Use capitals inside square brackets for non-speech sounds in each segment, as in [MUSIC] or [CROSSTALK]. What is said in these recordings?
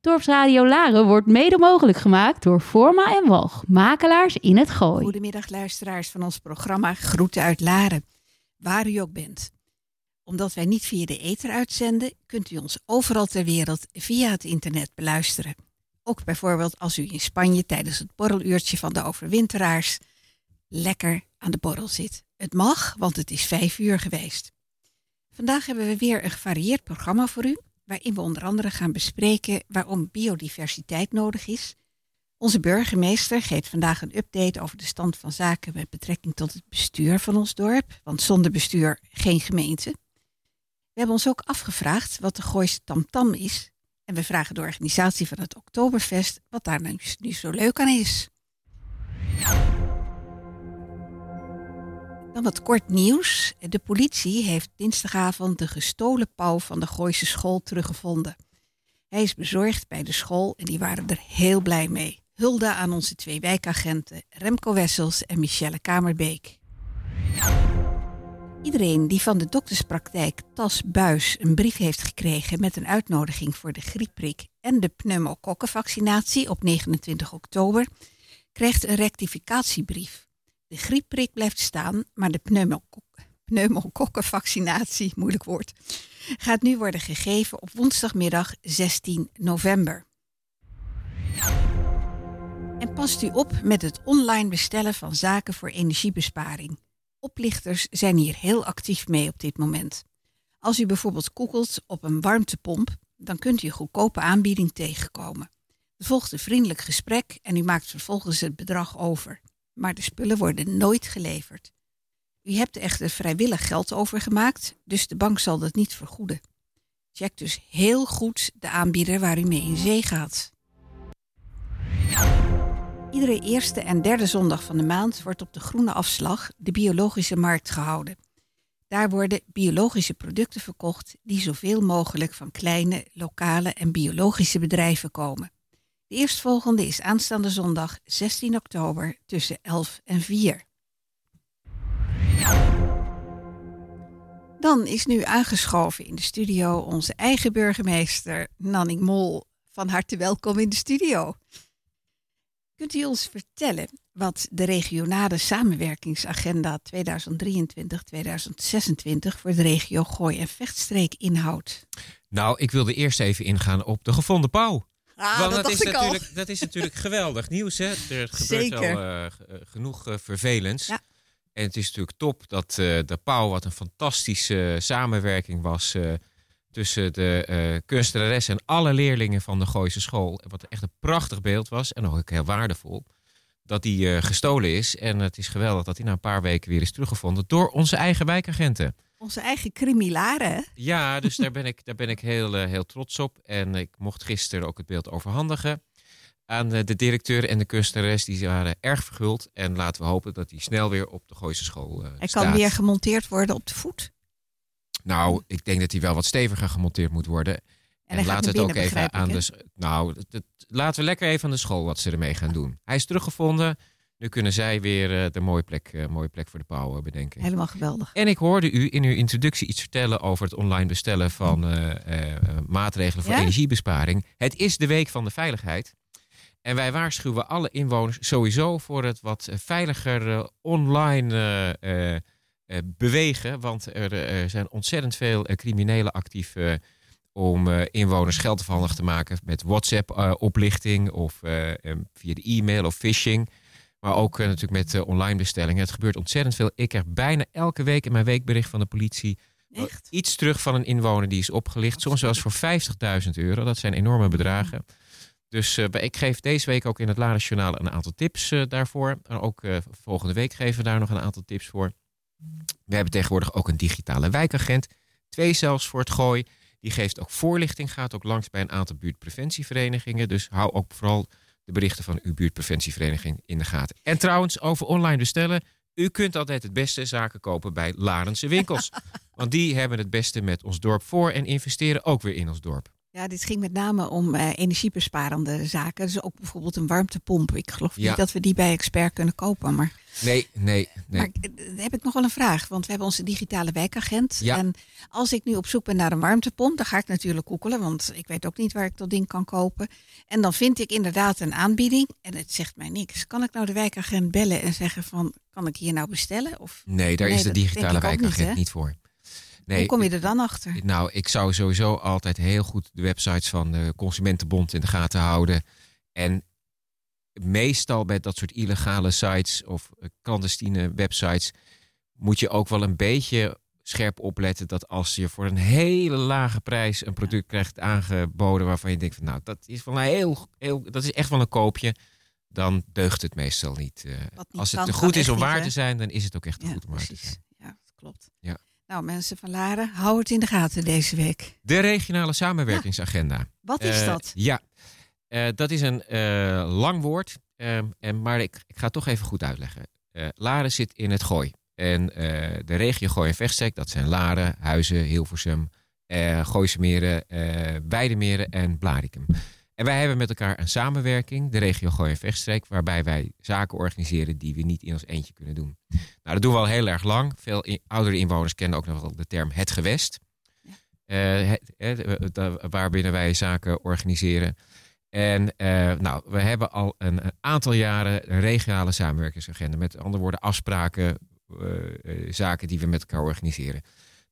Dorpsradio Laren wordt mede mogelijk gemaakt door Forma en Walg, makelaars in het Gooi. Goedemiddag luisteraars van ons programma Groeten uit Laren, waar u ook bent. Omdat wij niet via de ether uitzenden, kunt u ons overal ter wereld via het internet beluisteren. Ook bijvoorbeeld als u in Spanje tijdens het borreluurtje van de overwinteraars lekker aan de borrel zit. Het mag, want het is vijf uur geweest. Vandaag hebben we weer een gevarieerd programma voor u, waarin we onder andere gaan bespreken waarom biodiversiteit nodig is. Onze burgemeester geeft vandaag een update over de stand van zaken met betrekking tot het bestuur van ons dorp, want zonder bestuur geen gemeente. We hebben ons ook afgevraagd wat de Gooise Tamtam is en we vragen de organisatie van het Oktoberfest wat daar nu, zo leuk aan is. Dan wat kort nieuws. De politie heeft dinsdagavond de gestolen pauw van de Gooise school teruggevonden. Hij is bezorgd bij de school en die waren er heel blij mee. Hulde aan onze twee wijkagenten Remco Wessels en Michelle Kamerbeek. Iedereen die van de dokterspraktijk Tas Buis een brief heeft gekregen met een uitnodiging voor de griepprik en de pneumokokkenvaccinatie op 29 oktober, krijgt een rectificatiebrief. De griepprik blijft staan, maar de pneumokok pneumokokkenvaccinatie, moeilijk woord, gaat nu worden gegeven op woensdagmiddag 16 november. En past u op met het online bestellen van zaken voor energiebesparing. Oplichters zijn hier heel actief mee op dit moment. Als u bijvoorbeeld googelt op een warmtepomp, dan kunt u een goedkope aanbieding tegenkomen. Er volgt een vriendelijk gesprek en u maakt vervolgens het bedrag over. Maar de spullen worden nooit geleverd. U hebt echter vrijwillig geld overgemaakt, dus de bank zal dat niet vergoeden. Check dus heel goed de aanbieder waar u mee in zee gaat. Iedere eerste en derde zondag van de maand wordt op de Groene Afslag de biologische markt gehouden. Daar worden biologische producten verkocht die zoveel mogelijk van kleine, lokale en biologische bedrijven komen. De eerstvolgende is aanstaande zondag 16 oktober tussen 11 en 4. Dan is nu aangeschoven in de studio onze eigen burgemeester Nanning Mol. Van harte welkom in de studio. Kunt u ons vertellen wat de regionale samenwerkingsagenda 2023-2026 voor de regio Gooi en Vechtstreek inhoudt? Nou, ik wilde eerst even ingaan op de gevonden pauw. Ah, Want dat dat, is al. natuurlijk, dat is natuurlijk [LAUGHS] geweldig nieuws. Hè? Er gebeurt Zeker. al eh, eh, genoeg eh, vervelends. Ja. En het is natuurlijk top dat eh, de Pauw, wat een fantastische samenwerking was tussen de kunstenares en alle leerlingen van de Gooise school. Wat echt een prachtig beeld was en ook heel waardevol. Dat die gestolen is. En het is geweldig dat hij na een paar weken weer is teruggevonden door onze eigen wijkagenten. Onze eigen criminalaren. hè? Ja, dus daar ben ik, daar ben ik heel, eh, heel trots op. En ik mocht gisteren ook het beeld overhandigen aan eh, de directeur en de kunstenares. Die waren erg verguld. En laten we hopen dat hij snel weer op de Gooise school eh Hij staat. kan weer gemonteerd worden op de voet. Nou, ik denk dat hij wel wat steviger gemonteerd moet worden. En, laten we het ook even aan hè? de. Nou, laten we lekker even aan de school wat ze ermee gaan doen. Hij is teruggevonden. Nu kunnen zij weer eh, de mooie plek, eh, mooie plek voor de pauw eh, bedenken. Helemaal geweldig. En ik hoorde u in uw introductie iets vertellen over het online bestellen van maatregelen voor Ja? energiebesparing. Het is de week van de veiligheid. En wij waarschuwen alle inwoners sowieso voor het wat veiliger online bewegen. Want er, zijn ontzettend veel criminelen actief om inwoners geld afhandig te maken met WhatsApp-oplichting of via de e-mail of phishing. Maar ook eh, natuurlijk met eh, online bestellingen. Het gebeurt ontzettend veel. Ik krijg bijna elke week in mijn weekbericht van de politie Echt? iets terug van een inwoner die is opgelicht. Soms zelfs voor 50.000 euro. Dat zijn enorme bedragen. Dus eh, ik geef deze week ook in het Laris Journaal een aantal tips eh, daarvoor. En ook eh, volgende week geven we daar nog een aantal tips voor. We hebben tegenwoordig ook een digitale wijkagent. Twee zelfs voor het gooi. Die geeft ook voorlichting. Gaat ook langs bij een aantal buurtpreventieverenigingen. Dus hou ook vooral de berichten van uw buurtpreventievereniging in de gaten. En trouwens, over online bestellen. U kunt altijd het beste zaken kopen bij Larense winkels. [LAUGHS] Want die hebben het beste met ons dorp voor en investeren ook weer in ons dorp. Ja, dit ging met name om uh, energiebesparende zaken. Dus ook bijvoorbeeld een warmtepomp. Ik geloof Ja. niet dat we die bij expert kunnen kopen. Maar, Nee, nee, nee. maar eh, heb ik nog wel een vraag. Want we hebben onze digitale wijkagent. Ja. En als ik nu op zoek ben naar een warmtepomp, dan ga ik natuurlijk googelen. Want ik weet ook niet waar ik dat ding kan kopen. En dan vind ik inderdaad een aanbieding. En het zegt mij niks. Kan ik nou de wijkagent bellen en zeggen van, kan ik hier nou bestellen? Of Nee, daar Nee, is de digitale niet, wijkagent hè? niet, voor. Nee, hoe kom je er dan achter? Nou, ik zou sowieso altijd heel goed de websites van de Consumentenbond in de gaten houden. En meestal bij dat soort illegale sites of eh, clandestine websites moet je ook wel een beetje scherp opletten dat als je voor een hele lage prijs een product krijgt aangeboden waarvan je denkt van nou dat is wel een heel, heel dat is echt wel een koopje, dan deugt het meestal niet. Eh, niet als het kan, goed is om niet, waar hè? te zijn, dan is het ook echt te Ja, goed om waar te zijn. Ja, dat klopt. Ja. Nou, mensen van Laren, hou het in de gaten deze week. De regionale samenwerkingsagenda. Wat is Eh, dat? Ja, Eh, dat is een eh, lang woord, ehm, en, maar ik, ik ga het toch even goed uitleggen. Laren zit in het Gooi. En de regio Gooi en Vechtstreek, dat zijn Laren, Huizen, Hilversum, eh Gooisemeren, Weidemeren en Blarikum. En wij hebben met elkaar een samenwerking, de regio Gooi en Vechtstreek, waarbij wij zaken organiseren die we niet in ons eentje kunnen doen. Nou, dat doen we al heel erg lang. Veel in- oudere inwoners kennen ook nog wel de term het gewest. Het, het, waarbinnen wij zaken organiseren. En eh, nou, we hebben al een, een aantal jaren een regionale samenwerkingsagenda. Met andere woorden, afspraken, zaken die we met elkaar organiseren.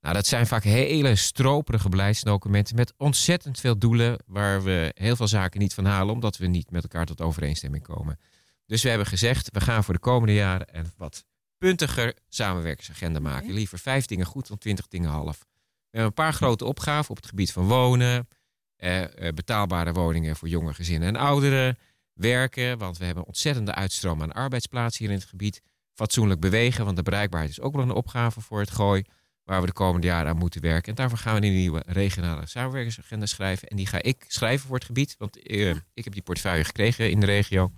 Nou, dat zijn vaak hele stroperige beleidsdocumenten met ontzettend veel doelen waar we heel veel zaken niet van halen, omdat we niet met elkaar tot overeenstemming komen. Dus we hebben gezegd, we gaan voor de komende jaren een wat puntiger samenwerkingsagenda maken. Liever vijf dingen goed dan twintig dingen half. We hebben een paar grote opgaven op het gebied van wonen, eh, eh, betaalbare woningen voor jonge gezinnen en ouderen, werken, want we hebben ontzettende uitstroom aan arbeidsplaatsen hier in het gebied. Fatsoenlijk bewegen, want de bereikbaarheid is ook wel een opgave voor het gooi, waar we de komende jaren aan moeten werken. En daarvoor gaan we een nieuwe regionale samenwerkingsagenda schrijven. En die ga ik schrijven voor het gebied, want eh, ik heb die portefeuille gekregen in de regio.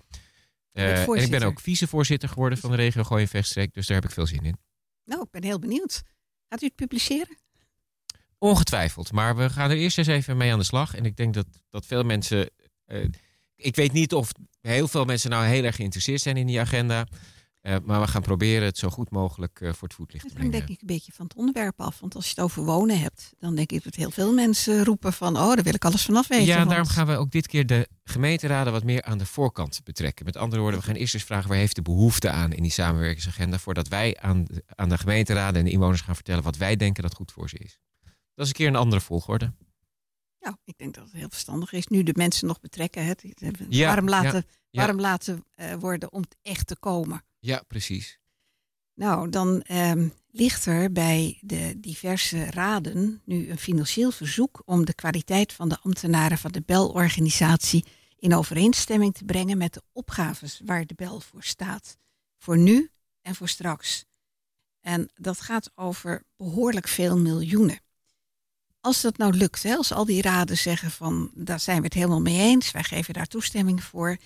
Eh, en ik ben ook vicevoorzitter geworden van de regio Gooi en Vechtstreek, dus daar heb ik veel zin in. Nou, ik ben heel benieuwd. Gaat u het publiceren? Ongetwijfeld. Maar we gaan er eerst eens even mee aan de slag. En ik denk dat, dat veel mensen. eh, ik weet niet of heel veel mensen nou heel erg geïnteresseerd zijn in die agenda. Eh, maar we gaan proberen het zo goed mogelijk eh, voor het voetlicht te brengen. denk ik een beetje van het onderwerp af. Want als je het over wonen hebt, dan denk ik dat heel veel mensen roepen van... oh, daar wil ik alles vanaf weten. Ja, want- daarom gaan we ook dit keer de gemeenteraden wat meer aan de voorkant betrekken. Met andere woorden, we gaan eerst eens vragen waar heeft de behoefte aan in die samenwerkingsagenda. Voordat wij aan de, aan de gemeenteraden en de inwoners gaan vertellen wat wij denken dat goed voor ze is. Dat is een keer een andere volgorde. Nou, ik denk dat het heel verstandig is. Nu de mensen nog betrekken. Hè, Ja, warm laten, ja. laten eh, worden om echt te komen. Ja, precies. Nou, dan ehm, ligt er bij de diverse raden nu een financieel verzoek om de kwaliteit van de ambtenaren van de belorganisatie in overeenstemming te brengen met de opgaves waar de bel voor staat. Voor nu en voor straks. En dat gaat over behoorlijk veel miljoenen. Als dat nou lukt, hè, als al die raden zeggen van daar zijn we het helemaal mee eens, wij geven daar toestemming voor,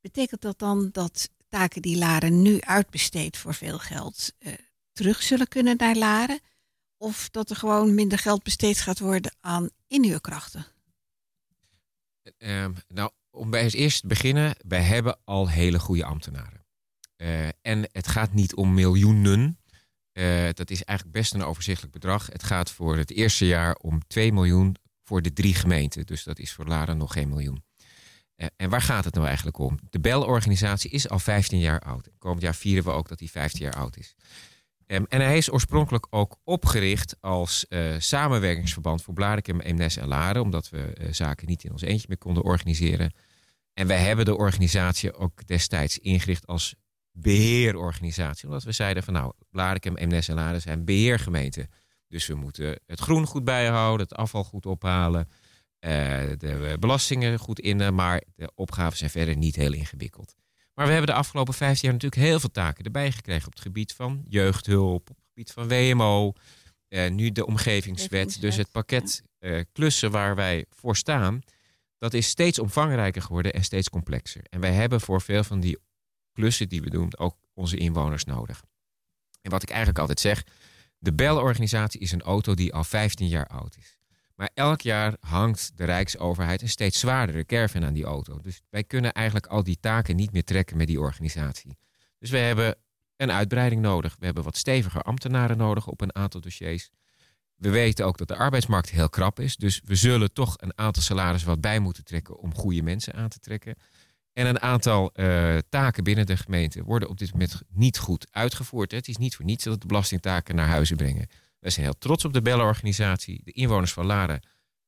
betekent dat dan dat taken die Laren nu uitbesteedt voor veel geld eh, terug zullen kunnen naar Laren? Of dat er gewoon minder geld besteed gaat worden aan inhuurkrachten? Ehm, nou, om bij het eerst te beginnen, wij hebben al hele goede ambtenaren. Eh, en het gaat niet om miljoenen. Eh, dat is eigenlijk best een overzichtelijk bedrag. Het gaat voor het eerste jaar om 2 miljoen voor de drie gemeenten. Dus dat is voor Laren nog geen miljoen. Eh, en waar gaat het nou eigenlijk om? De Bel-organisatie is al 15 jaar oud. Komend jaar vieren we ook dat hij 15 jaar oud is. Ehm, en hij is oorspronkelijk ook opgericht als eh, samenwerkingsverband voor Blarikum, Eemnes en Laren. Omdat we eh, zaken niet in ons eentje meer konden organiseren. En wij hebben de organisatie ook destijds ingericht als beheerorganisatie. Omdat we zeiden van nou, Blarikum, Eemnes en Laren zijn beheergemeenten. Dus we moeten het groen goed bijhouden, het afval goed ophalen. Eh, de belastingen goed innen, maar de opgaven zijn verder niet heel ingewikkeld. Maar we hebben de afgelopen 15 jaar natuurlijk heel veel taken erbij gekregen op het gebied van jeugdhulp, op het gebied van WMO, eh, nu de omgevingswet. Dus het pakket eh, klussen waar wij voor staan, dat is steeds omvangrijker geworden en steeds complexer. En wij hebben voor veel van die klussen die we doen ook onze inwoners nodig. En wat ik eigenlijk altijd zeg, de Bell-organisatie is een auto die al 15 jaar oud is. Maar elk jaar hangt de Rijksoverheid een steeds zwaardere caravan aan die auto. Dus wij kunnen eigenlijk al die taken niet meer trekken met die organisatie. Dus we hebben een uitbreiding nodig. We hebben wat steviger ambtenaren nodig op een aantal dossiers. We weten ook dat de arbeidsmarkt heel krap is. Dus we zullen toch een aantal salarissen wat bij moeten trekken om goede mensen aan te trekken. En een aantal uh, taken binnen de gemeente worden op dit moment niet goed uitgevoerd. Het is niet voor niets dat de belastingtaken naar huizen brengen. Wij zijn heel trots op de Bellenorganisatie. De inwoners van Laren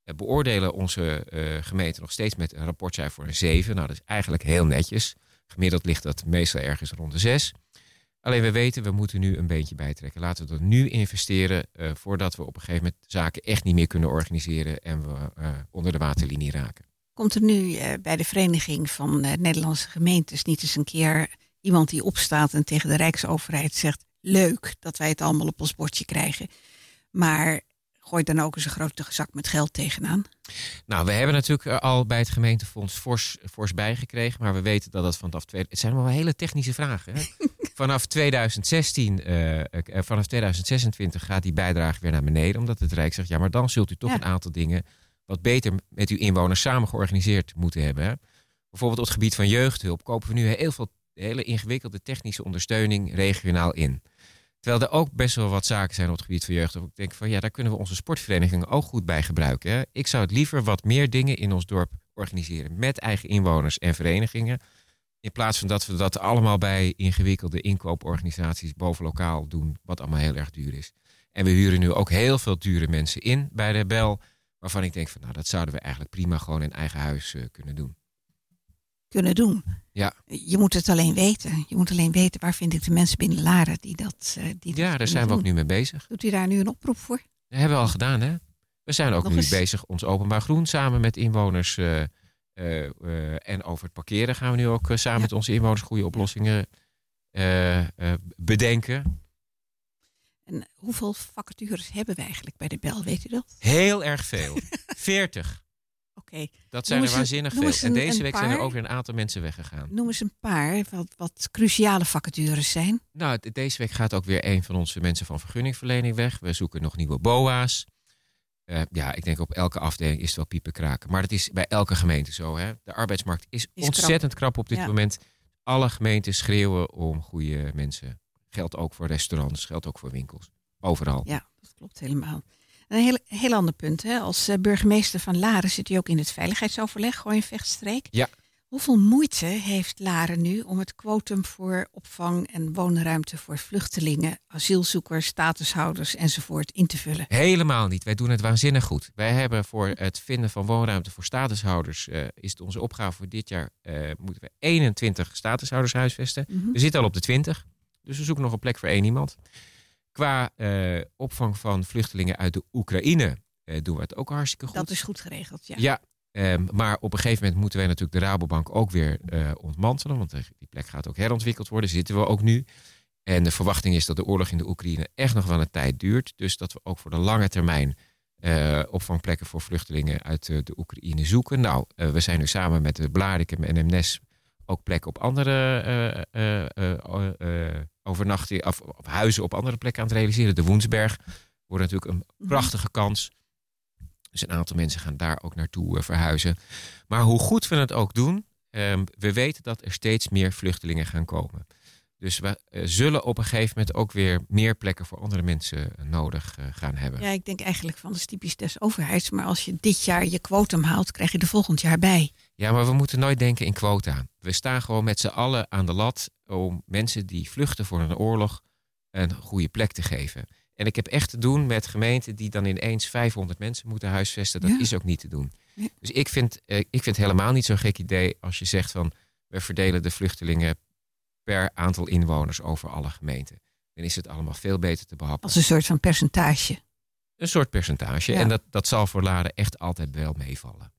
uh, beoordelen onze uh, gemeente nog steeds met een rapportcijfer voor een 7. Nou, dat is eigenlijk heel netjes. Gemiddeld ligt dat meestal ergens rond de 6. Alleen we weten, we moeten nu een beetje bijtrekken. Laten we dat nu investeren uh, voordat we op een gegeven moment zaken echt niet meer kunnen organiseren en we onder de waterlinie raken. Komt er nu bij de Vereniging van Nederlandse Gemeentes niet eens een keer iemand die opstaat en tegen de Rijksoverheid zegt: Leuk dat wij het allemaal op ons bordje krijgen, maar gooi dan ook eens een grote zak met geld tegenaan? Nou, we hebben natuurlijk al bij het gemeentefonds fors, fors bijgekregen, maar we weten dat het vanaf twee. Het zijn wel hele technische vragen. Hè? [LAUGHS] vanaf 2016, uh, vanaf 2026 gaat die bijdrage weer naar beneden, omdat het Rijk zegt: ja, maar dan zult u toch ja. een aantal dingen wat beter met uw inwoners samen georganiseerd moeten hebben. Hè? Bijvoorbeeld op het gebied van jeugdhulp kopen we nu heel veel hele ingewikkelde technische ondersteuning regionaal in. Terwijl er ook best wel wat zaken zijn op het gebied van jeugd. Ik denk van ja, daar kunnen we onze sportverenigingen ook goed bij gebruiken. Ik zou het liever wat meer dingen in ons dorp organiseren met eigen inwoners en verenigingen. In plaats van dat we dat allemaal bij ingewikkelde inkooporganisaties boven lokaal doen, wat allemaal heel erg duur is. En we huren nu ook heel veel dure mensen in bij de Bel, waarvan ik denk van nou, dat zouden we eigenlijk prima gewoon in eigen huis uh, kunnen doen kunnen doen. Ja. Je moet het alleen weten. Je moet alleen weten waar vind ik de mensen binnen Laren die dat. Uh, die ja, dat daar zijn we doen. ook nu mee bezig. Doet u daar nu een oproep voor? Dat hebben we al gedaan, hè? We zijn ook Nog nu eens. bezig, ons openbaar groen samen met inwoners. Uh, uh, en over het parkeren gaan we nu ook samen Ja. met onze inwoners goede oplossingen bedenken. En hoeveel vacatures hebben we eigenlijk bij de Bel? Weet u dat? Heel erg veel. [LAUGHS] 40. Oké, Dat zijn er een- waanzinnig veel. En deze een week zijn er ook weer een aantal mensen weggegaan. noem eens een paar wat, wat cruciale vacatures zijn. Nou, de- deze week gaat ook weer een van onze mensen van vergunningverlening weg. We zoeken nog nieuwe BOA's. Eh, ja, ik denk op elke afdeling is het wel piepen kraken. Maar dat is bij elke gemeente zo. Hè? De arbeidsmarkt is, Is ontzettend krap. op dit Ja. moment. Alle gemeenten schreeuwen om goede mensen. Geldt ook voor restaurants, geldt ook voor winkels. Overal. Ja, dat klopt helemaal. Een heel, heel ander punt. Hè? Als eh, burgemeester van Laren zit u ook in het veiligheidsoverleg, gewoon in vechtstreek. Ja. Hoeveel moeite heeft Laren nu om het quotum voor opvang en woonruimte voor vluchtelingen, asielzoekers, statushouders enzovoort in te vullen? Helemaal niet. Wij doen het waanzinnig goed. Wij hebben voor het vinden van woonruimte voor statushouders, eh, is het onze opgave voor dit jaar, eh, moeten we 21 statushouders huisvesten. Mhm. We zitten al op de 20, dus we zoeken nog een plek voor één iemand. Qua eh, opvang van vluchtelingen uit de Oekraïne eh, doen we het ook hartstikke goed. Dat is goed geregeld, ja. Ja, ehm, maar op een gegeven moment moeten wij natuurlijk de Rabobank ook weer eh, ontmantelen. Want die plek gaat ook herontwikkeld worden. Zitten we ook nu. En de verwachting is dat de oorlog in de Oekraïne echt nog wel een tijd duurt. Dus dat we ook voor de lange termijn opvangplekken voor vluchtelingen uit de Oekraïne zoeken. Nou, we zijn nu samen met de Blarikum en MNES ook plekken op andere eh, eh, eh, eh, overnachting, of, of huizen op andere plekken aan het realiseren. De Woensberg wordt natuurlijk een Mhm. prachtige kans. Dus een aantal mensen gaan daar ook naartoe verhuizen. Maar hoe goed we het ook doen, ehm, we weten dat er steeds meer vluchtelingen gaan komen. Dus we zullen op een gegeven moment ook weer meer plekken voor andere mensen nodig gaan hebben. Ja, ik denk eigenlijk van is typisch des overheids. Maar als je dit jaar je quotum haalt, krijg je er volgend jaar bij. Ja, maar we moeten nooit denken in quota. We staan gewoon met z'n allen aan de lat om mensen die vluchten voor een oorlog een goede plek te geven. En ik heb echt te doen met gemeenten die dan ineens 500 mensen moeten huisvesten. Dat Ja. is ook niet te doen. Dus ik vind, eh, ik vind het helemaal niet zo'n gek idee als je zegt van we verdelen de vluchtelingen per aantal inwoners over alle gemeenten. Dan is het allemaal veel beter te behappen. Als een soort van percentage. Een soort percentage. Ja. En dat, dat zal voor Laren echt altijd wel meevallen.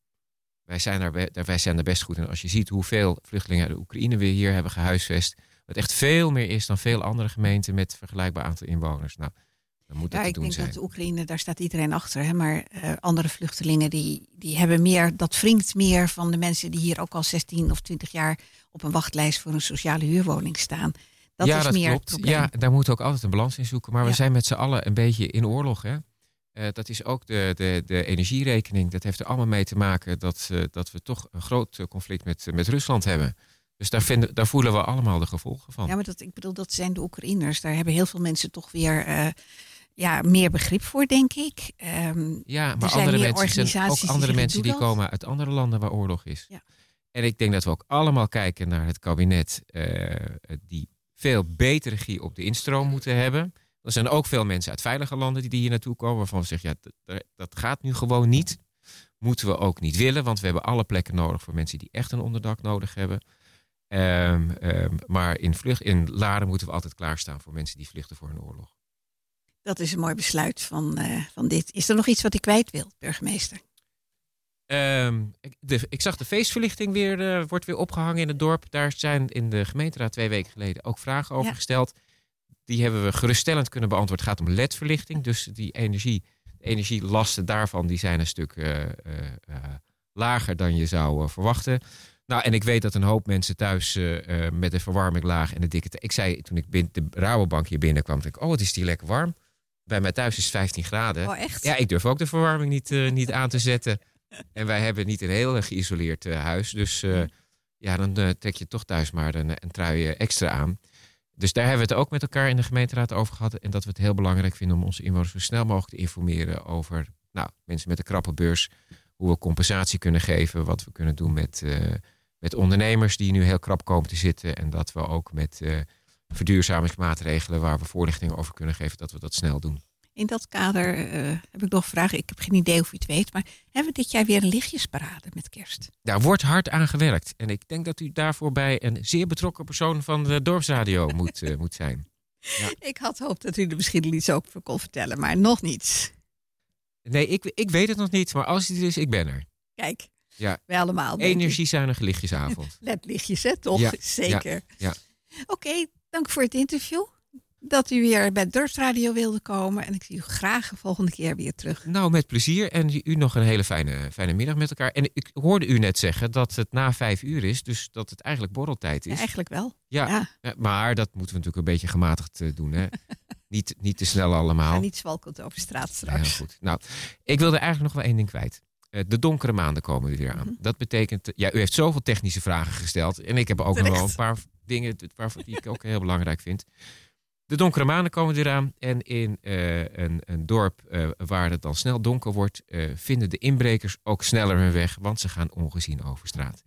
Wij zijn, daar, daar- wij zijn er best goed in. Als je ziet hoeveel vluchtelingen uit de Oekraïne we hier hebben gehuisvest. Wat echt veel meer is dan veel andere gemeenten met vergelijkbaar aantal inwoners. Nou, dan moet dat Ja, te ik doen denk zijn. dat de Oekraïne, daar staat iedereen achter. Hè? Maar eh, andere vluchtelingen, die, die hebben meer, dat wringt meer van de mensen die hier ook al 16 of 20 jaar op een wachtlijst voor een sociale huurwoning staan. Dat ja, is dat meer klopt. Ja, daar moeten we ook altijd een balans in zoeken. Maar we zijn met z'n allen een beetje in oorlog. Hè? Eh, dat is ook de, de, de energierekening. Dat heeft er allemaal mee te maken dat, eh, dat we toch een groot eh, conflict met, met Rusland hebben. Dus daar, vinden, daar voelen we allemaal de gevolgen van. Ja, maar dat, ik bedoel, dat zijn de Oekraïners. Daar hebben heel veel mensen toch weer ja, meer begrip voor, denk ik. Ehm, Ja, maar andere mensen, zijn ook andere mensen die dat. komen uit andere landen waar oorlog is. Ja. En ik denk dat we ook allemaal kijken naar het kabinet die veel betere regie op de instroom moeten hebben. Er zijn ook veel mensen uit veilige landen die hier naartoe komen waarvan we zeggen, ja, dat- gaat nu gewoon niet. Moeten we ook niet willen, want we hebben alle plekken nodig voor mensen die echt een onderdak nodig hebben. Ehm, ehm, maar in, vlucht, in Laren moeten we altijd klaarstaan voor mensen die vluchten voor een oorlog. dat is een mooi besluit van, eh, van dit. Is er nog iets wat ik kwijt wil, burgemeester? Ehm, ik, de, ik zag de feestverlichting weer, eh, wordt weer opgehangen in het dorp. Daar zijn in de gemeenteraad twee weken geleden ook vragen over Ja. gesteld. Die hebben we geruststellend kunnen beantwoorden. Het gaat om ledverlichting. Dus die energie, de energielasten daarvan die zijn een stuk eh, eh, eh, lager dan je zou verwachten. Nou, en ik weet dat een hoop mensen thuis met de verwarming laag en de dikke... Ik zei toen ik de Rabobank hier binnenkwam, dacht ik, oh, het is die lekker warm. Bij mij thuis is het 15 graden. Oh, echt? Ja, ik durf ook de verwarming niet, niet aan te zetten. En wij hebben niet een heel geïsoleerd huis. Dus ja, dan trek je toch thuis maar een, een trui extra aan. Dus daar hebben we het ook met elkaar in de gemeenteraad over gehad. En dat we het heel belangrijk vinden om onze inwoners zo snel mogelijk te informeren over nou, mensen met een krappe beurs. Hoe we compensatie kunnen geven. Wat we kunnen doen met, eh, met ondernemers die nu heel krap komen te zitten. En dat we ook met eh, verduurzamingsmaatregelen waar we voorlichting over kunnen geven, dat we dat snel doen. In dat kader eh, heb ik nog vragen. Ik heb geen idee of u het weet, maar hebben we dit jaar weer een lichtjesparade met kerst? Daar wordt hard aan gewerkt. En ik denk dat u daarvoor bij een zeer betrokken persoon van de dorpsradio [LAUGHS] moet, eh, moet zijn. Ik had hoop dat u er misschien iets over kon vertellen, maar nog niets. Nee, ik, ik weet het nog niet, maar als het er is, ik ben er. Kijk, Ja. wij allemaal. Energiezuinige lichtjesavond. [LAUGHS] LED-lichtjes, hè, toch? Ja, Zeker. ja. Oké, dank voor het interview. Dat u weer bij Dorpsradio wilde komen. En ik zie u graag de volgende keer weer terug. Nou, met plezier. En u nog een hele fijne, fijne middag met elkaar. En ik hoorde u net zeggen dat het na vijf uur is, dus dat het eigenlijk borreltijd Ja, is. eigenlijk wel. Ja, Ja. ja, maar dat moeten we natuurlijk een beetje gematigd eh, doen. Hè? [LAUGHS] niet, niet te snel allemaal. niet zwalkend over straat Heel straks. goed. Nou, ik wilde eigenlijk nog wel één ding kwijt. Eh, De donkere maanden komen er weer aan. Mhm. Dat betekent, ja, u heeft zoveel technische vragen gesteld. En ik heb ook nog wel een paar dingen waarvan die ik ook heel belangrijk vind. De donkere maanden komen er weer aan. En in eh, een, een dorp eh, waar het dan snel donker wordt, eh, vinden de inbrekers ook sneller hun weg, want ze gaan ongezien over straat.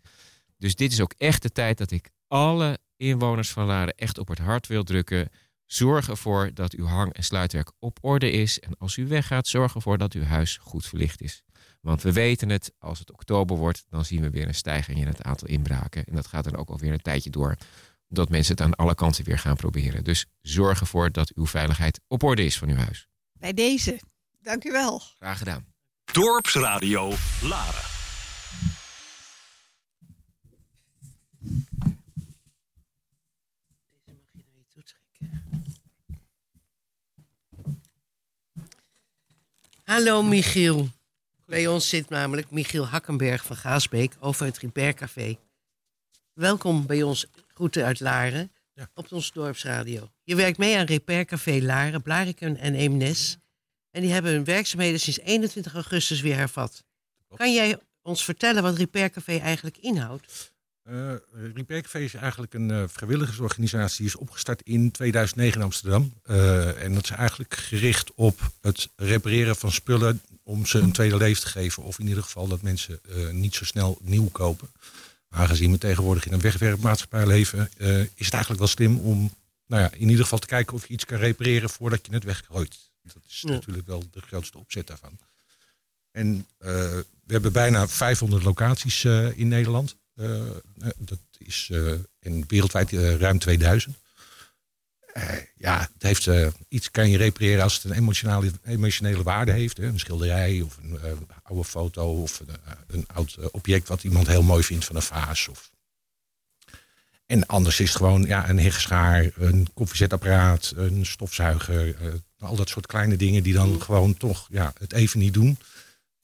Dus dit is ook echt de tijd dat ik alle inwoners van Laren echt op het hart wil drukken. Zorg ervoor dat uw hang- en sluitwerk op orde is. En als u weggaat, zorg ervoor dat uw huis goed verlicht is. Want we weten het, als het oktober wordt, dan zien we weer een stijging in het aantal inbraken. En dat gaat dan ook alweer een tijdje door. Dat mensen het aan alle kanten weer gaan proberen. Dus zorg ervoor dat uw veiligheid op orde is van uw huis. Bij deze. Dank u wel. Graag gedaan. Dorpsradio Laren. Hallo Michiel. Bij ons zit namelijk Michiel Hakkenberg van Gaasbeek over het Repair Café. Welkom bij ons Groeten uit Laren Ja. op ons dorpsradio. Je werkt mee aan Repair Café Laren, Blarikum en Eemnes. En die hebben hun werkzaamheden sinds 21 augustus weer hervat. Kan jij ons vertellen wat Repair Café eigenlijk inhoudt? Eh Repair Café is eigenlijk een eh, vrijwilligersorganisatie die is opgestart in 2009 in Amsterdam. Eh, en dat is eigenlijk gericht op het repareren van spullen om ze een tweede leven te geven. Of in ieder geval dat mensen niet zo snel nieuw kopen. Aangezien we tegenwoordig in een wegwerpmaatschappij leven, eh, is het eigenlijk wel slim om nou ja, in ieder geval te kijken of je iets kan repareren voordat je het weggooit. Dat is Ja. natuurlijk wel de grootste opzet daarvan. En eh, we hebben bijna 500 locaties eh, in Nederland. Dat is en wereldwijd ruim 2000. Eh, ja, het heeft, eh, iets kan je repareren als het een emotionele, emotionele waarde heeft. Hè? Een schilderij of een eh, oude foto of een, een oud object wat iemand heel mooi vindt van een vaas. Of... En anders is het gewoon ja, een heggeschaar, een koffiezetapparaat, een stofzuiger. al dat soort kleine dingen die dan gewoon toch ja, het even niet doen.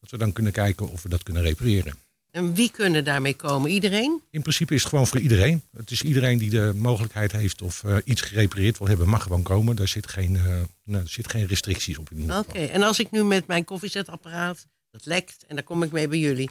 Dat we dan kunnen kijken of we dat kunnen repareren. En wie kunnen daarmee komen? Iedereen? In principe is het gewoon voor iedereen. Het is iedereen die de mogelijkheid heeft of eh, iets gerepareerd wil hebben, mag gewoon komen. Daar zit geen, eh, nou, er zit geen restricties op in ieder Oké, en als ik nu met mijn koffiezetapparaat, dat lekt, en daar kom ik mee bij jullie.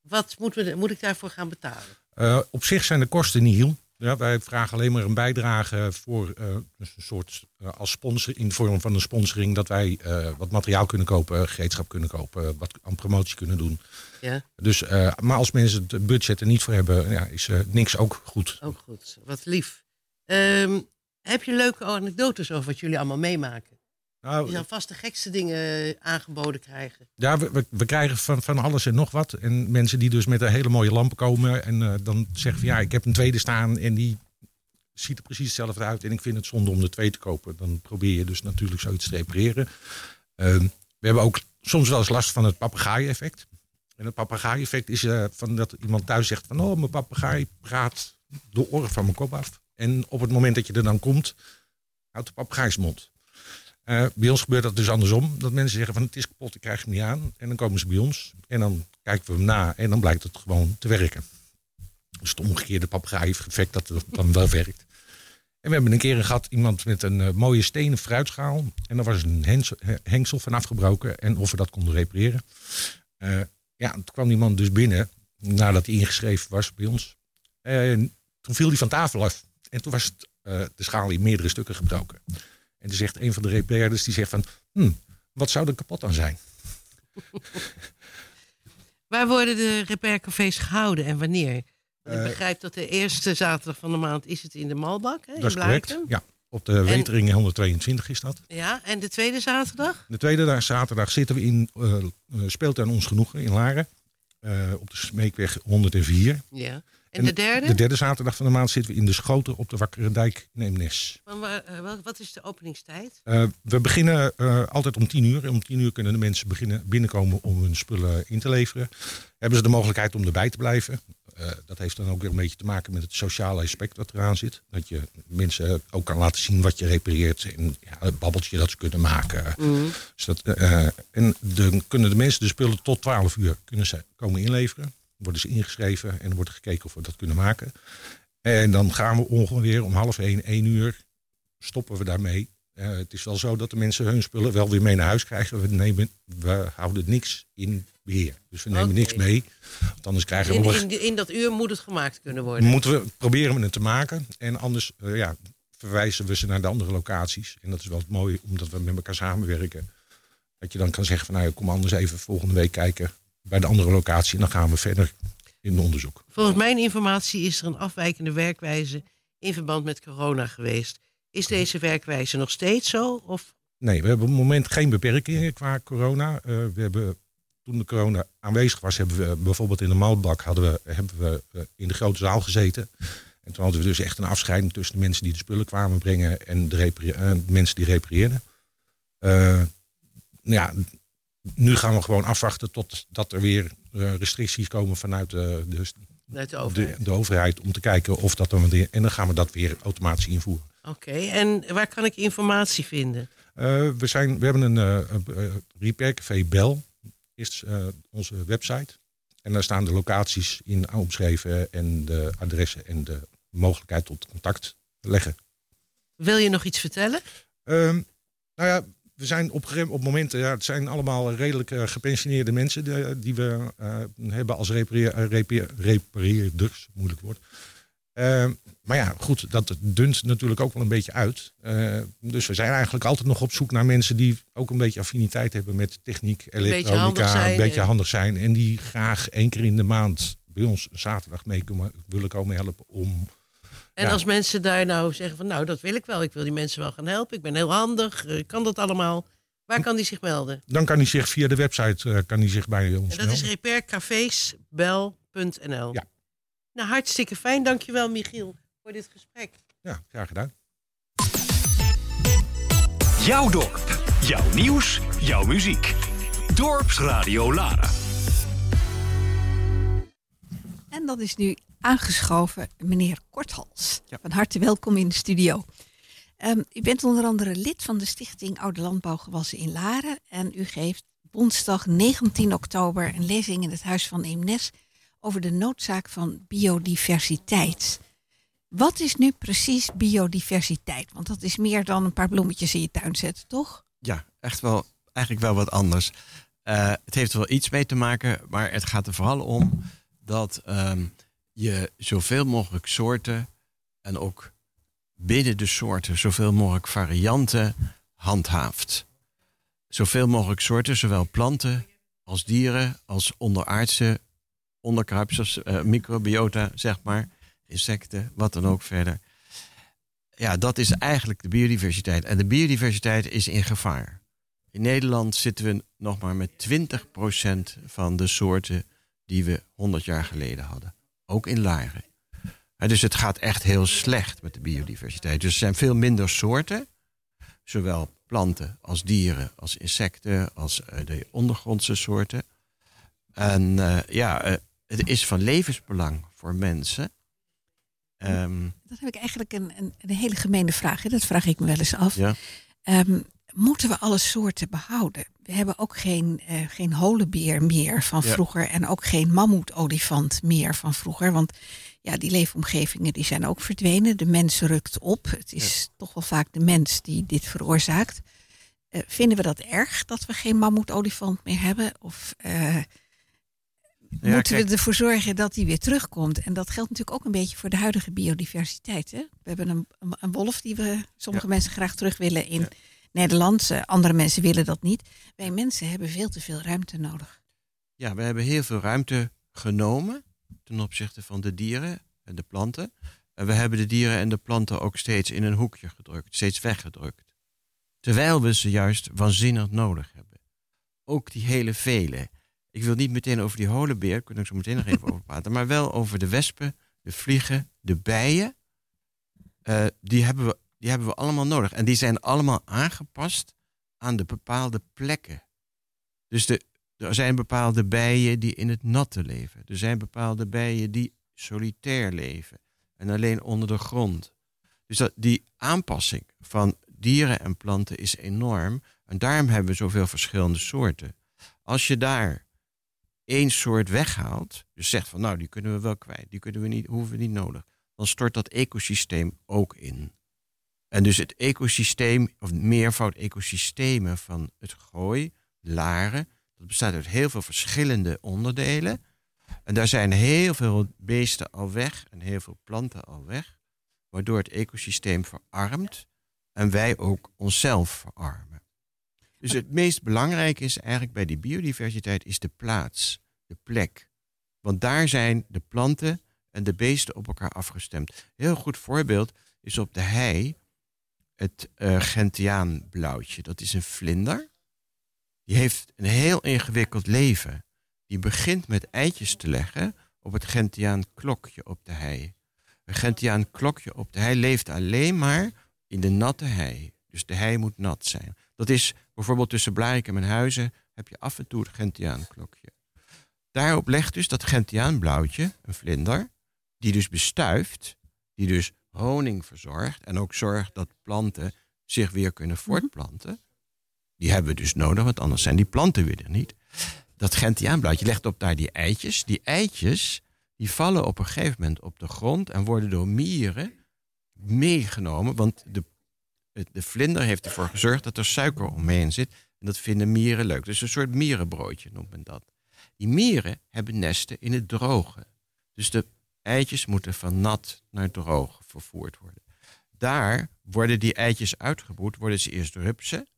Wat moet, we, moet ik daarvoor gaan betalen? Eh, op zich zijn de kosten niet heel. Ja, wij vragen alleen maar een bijdrage voor eh, dus een soort eh, als sponsor in de vorm van een sponsoring dat wij eh, wat materiaal kunnen kopen, gereedschap kunnen kopen, wat aan promotie kunnen doen. Ja, Dus, maar als mensen het budget er niet voor hebben, ja, is niks ook goed. ook goed. Wat lief. Ehm, heb je leuke anekdotes over wat jullie allemaal meemaken? Nou, zal vast de gekste dingen aangeboden krijgen. Ja, we, we, krijgen van, van alles en nog wat. En mensen die dus met een hele mooie lampen komen. En eh, dan zeggen van ja, ik heb een tweede staan. En die ziet er precies hetzelfde uit. En ik vind het zonde om de twee te kopen. Dan probeer je dus natuurlijk zoiets te repareren. Ehm, we hebben ook soms wel eens last van het papegaai-effect. En het papegaai-effect is eh, van dat iemand thuis zegt van... oh, mijn papegaai praat de oren van mijn kop af. En op het moment dat je er dan komt, houdt de papegaai zijn mond. Eh, bij ons gebeurt dat dus andersom. Dat mensen zeggen van het is kapot, ik krijg hem niet aan. En dan komen ze bij ons en dan kijken we hem na en dan blijkt het gewoon te werken. Dus het omgekeerde papegaai-effect dat het dan wel werkt. En we hebben een keer gehad iemand met een eh, mooie stenen fruitschaal. En daar was een hengsel van afgebroken. En of we dat konden repareren. Eh, ja, toen kwam die man dus binnen. Nadat hij ingeschreven was bij ons. En toen viel hij van tafel af. En toen was het, de schaal in meerdere stukken gebroken. En toen zegt een van de repairers, die zegt van... Hm, wat zou er kapot aan zijn? [LAUGHS] Waar worden de repaircafés gehouden en wanneer? Ik Eh, begrijp dat de eerste zaterdag van de maand is het in de Malbak, hè, in Dat is correct. Ja, op de Wetering 122 is dat. Ja, en de tweede zaterdag? De tweede dag, zaterdag zitten we in uh, speeltuin Ons Genoegen in Laren. Eh, op de Smeekweg 104. Ja. En, de derde? De derde zaterdag van de maand zitten we in de Schoten op de Wakkere Dijk in Eemnes. Eh, wat is de openingstijd? Eh, we beginnen eh, altijd om tien uur. En om tien uur kunnen de mensen beginnen binnenkomen om hun spullen in te leveren. Hebben ze de mogelijkheid om erbij te blijven. Dat heeft dan ook weer een beetje te maken met het sociale aspect wat eraan zit. Dat je mensen ook kan laten zien wat je repareert. En ja, het babbeltje dat ze kunnen maken. Dus dat, en dan kunnen de mensen de spullen tot 12 uur kunnen komen inleveren. Worden ze ingeschreven en dan wordt er gekeken of we dat kunnen maken. En dan gaan we ongeveer om half één, één uur stoppen we daarmee. Eh, het is wel zo dat de mensen hun spullen wel weer mee naar huis krijgen. We, nemen, we houden niks in beheer. Dus we nemen niks mee. Want anders krijgen we... In, in, in dat uur moet het gemaakt kunnen worden. Moeten we proberen we het te maken. En anders eh, ja, verwijzen we ze naar de andere locaties. En dat is wel het mooie, omdat we met elkaar samenwerken. Dat je dan kan zeggen van nou, kom anders even volgende week kijken bij de andere locatie. En dan gaan we verder in het onderzoek. Volgens mijn informatie is er een afwijkende werkwijze in verband met corona geweest. Is deze werkwijze nog steeds zo? Of Nee, we hebben op het moment geen beperkingen qua corona. Eh, we hebben, toen de corona aanwezig was, hebben we bijvoorbeeld in de Malbak hadden we, hebben we eh, in de grote zaal gezeten. En toen hadden we dus echt een afscheiding tussen de mensen die de spullen kwamen brengen en de, eh, de mensen die repareerden. Eh, ja, nu gaan we gewoon afwachten totdat er weer eh, restricties komen vanuit de, de, de overheid? de overheid om te kijken of dat dan weer. En dan gaan we dat weer automatisch invoeren. Oké, en waar kan ik informatie vinden? Eh, we, zijn, we hebben een eh, eh, Repair Café Bel, is eh, onze website. En daar staan de locaties in omschreven en de adressen en de mogelijkheid tot contact leggen. Wil je nog iets vertellen? Ehm, nou ja, we zijn op, op momenten, ja, het zijn allemaal redelijk eh, gepensioneerde mensen die, die we eh, hebben als repareer, eh, repareer- repareerders, moeilijk woord. Ehm, maar ja, goed, dat dunt natuurlijk ook wel een beetje uit. Eh, dus we zijn eigenlijk altijd nog op zoek naar mensen die ook een beetje affiniteit hebben met techniek, elektronica, een beetje en- handig zijn. En die graag één keer in de maand bij ons zaterdag mee willen komen helpen om En Ja. als mensen daar nou zeggen van nou, dat wil ik wel. Ik wil die mensen wel gaan helpen. Ik ben heel handig. eh, kan dat allemaal? Waar kan die zich melden? dan kan hij zich via de website eh, kan hij zich bij ons En dat is melden. repaircafésbel.nl. Ja. Nou, hartstikke fijn. Dankjewel, Michiel, voor dit gesprek. Ja, graag gedaan. Jouw dorp, jouw nieuws, jouw muziek. Dorpsradio Lara. En dat is nu aangeschoven meneer Korthals. Van harte welkom in de studio. Ehm, u bent onder andere lid van de Stichting Oude Landbouwgewassen in Laren. En u geeft woensdag 19 oktober een lezing in het Huis van Eemnes over de noodzaak van biodiversiteit. Wat is nu precies biodiversiteit? Want dat is meer dan een paar bloemetjes in je tuin zetten, toch? Ja, echt wel, eigenlijk wel wat anders. Uh, het heeft er wel iets mee te maken, maar het gaat er vooral om dat um, je zoveel mogelijk soorten en ook binnen de soorten zoveel mogelijk varianten handhaaft. Zoveel mogelijk soorten, zowel planten als dieren, als onderaardse onderkruipsels, uh, microbiota, zeg maar, insecten, wat dan ook verder. Ja, dat is eigenlijk de biodiversiteit. En de biodiversiteit is in gevaar. In Nederland zitten we nog maar met 20% van de soorten die we 100 jaar geleden hadden. Ook in Laren. Dus het gaat echt heel slecht met de biodiversiteit. Dus er zijn veel minder soorten, zowel planten als dieren, als insecten, als eh, de ondergrondse soorten. En uh, ja, uh, het is van levensbelang voor mensen. Um, dat heb ik eigenlijk een, een, een, hele gemene vraag. Hè? Dat vraag ik me wel eens af. Ja. Um, moeten we alle soorten behouden? We hebben ook geen, uh, geen holenbeer meer van vroeger en ook geen mammoetolifant meer van vroeger. Want ja, die leefomgevingen die zijn ook verdwenen. De mens rukt op. Het is ja. toch wel vaak de mens die dit veroorzaakt. Uh, vinden we dat erg dat we geen mammoetolifant meer hebben? Of uh, ja, moeten kijk. we ervoor zorgen dat die weer terugkomt? En dat geldt natuurlijk ook een beetje voor de huidige biodiversiteit. Hè? We hebben een, een, wolf die we sommige mensen graag terug willen in. Nederland. Andere mensen willen dat niet. Wij mensen hebben veel te veel ruimte nodig. Ja, we hebben heel veel ruimte genomen ten opzichte van de dieren en de planten. En we hebben de dieren en de planten ook steeds in een hoekje gedrukt, steeds weggedrukt. Terwijl we ze juist waanzinnig nodig hebben. Ook die hele vele. Ik wil niet meteen over die holenbeer, kunnen we zo meteen nog even over praten, maar wel over de wespen, de vliegen, de bijen. Uh, die, hebben we, die hebben we allemaal nodig. En die zijn allemaal aangepast aan de bepaalde plekken. Dus de, er zijn bepaalde bijen die in het natte leven. Er zijn bepaalde bijen die solitair leven en alleen onder de grond. Dus dat, die aanpassing van dieren en planten is enorm. En daarom hebben we zoveel verschillende soorten. Als je daar één soort weghaalt, dus zegt van nou die kunnen we wel kwijt, die kunnen we niet, hoeven we niet nodig, dan stort dat ecosysteem ook in. En dus het ecosysteem, of meervoud ecosystemen van het gooi, laren, dat bestaat uit heel veel verschillende onderdelen. En daar zijn heel veel beesten al weg en heel veel planten al weg, waardoor het ecosysteem verarmt en wij ook onszelf verarmen. Dus het meest belangrijke is eigenlijk bij die biodiversiteit is de plaats, de plek. Want daar zijn de planten en de beesten op elkaar afgestemd. Heel goed voorbeeld is op de hei het uh, gentiaanblauwtje. Dat is een vlinder. Die heeft een heel ingewikkeld leven. Die begint met eitjes te leggen op het gentiaan klokje op de hei. Een gentiaan klokje op de hei leeft alleen maar in de natte hei. Dus de hei moet nat zijn. Dat is bijvoorbeeld tussen Blarikum en Huizen heb je af en toe het gentiaan klokje. Daarop legt dus dat gentiaanblauwtje, een vlinder, die dus bestuift, die dus honing verzorgt en ook zorgt dat planten zich weer kunnen voortplanten. Die hebben we dus nodig, want anders zijn die planten weer er niet. Dat gentiaanblauwtje legt op daar die eitjes. Die eitjes die vallen op een gegeven moment op de grond en worden door mieren meegenomen. Want de, de vlinder heeft ervoor gezorgd dat er suiker omheen zit. En dat vinden mieren leuk. Dus een soort mierenbroodje noemt men dat. Die mieren hebben nesten in het droge. Dus de eitjes moeten van nat naar droog vervoerd worden. Daar worden die eitjes uitgebroed, worden ze eerst rupsen,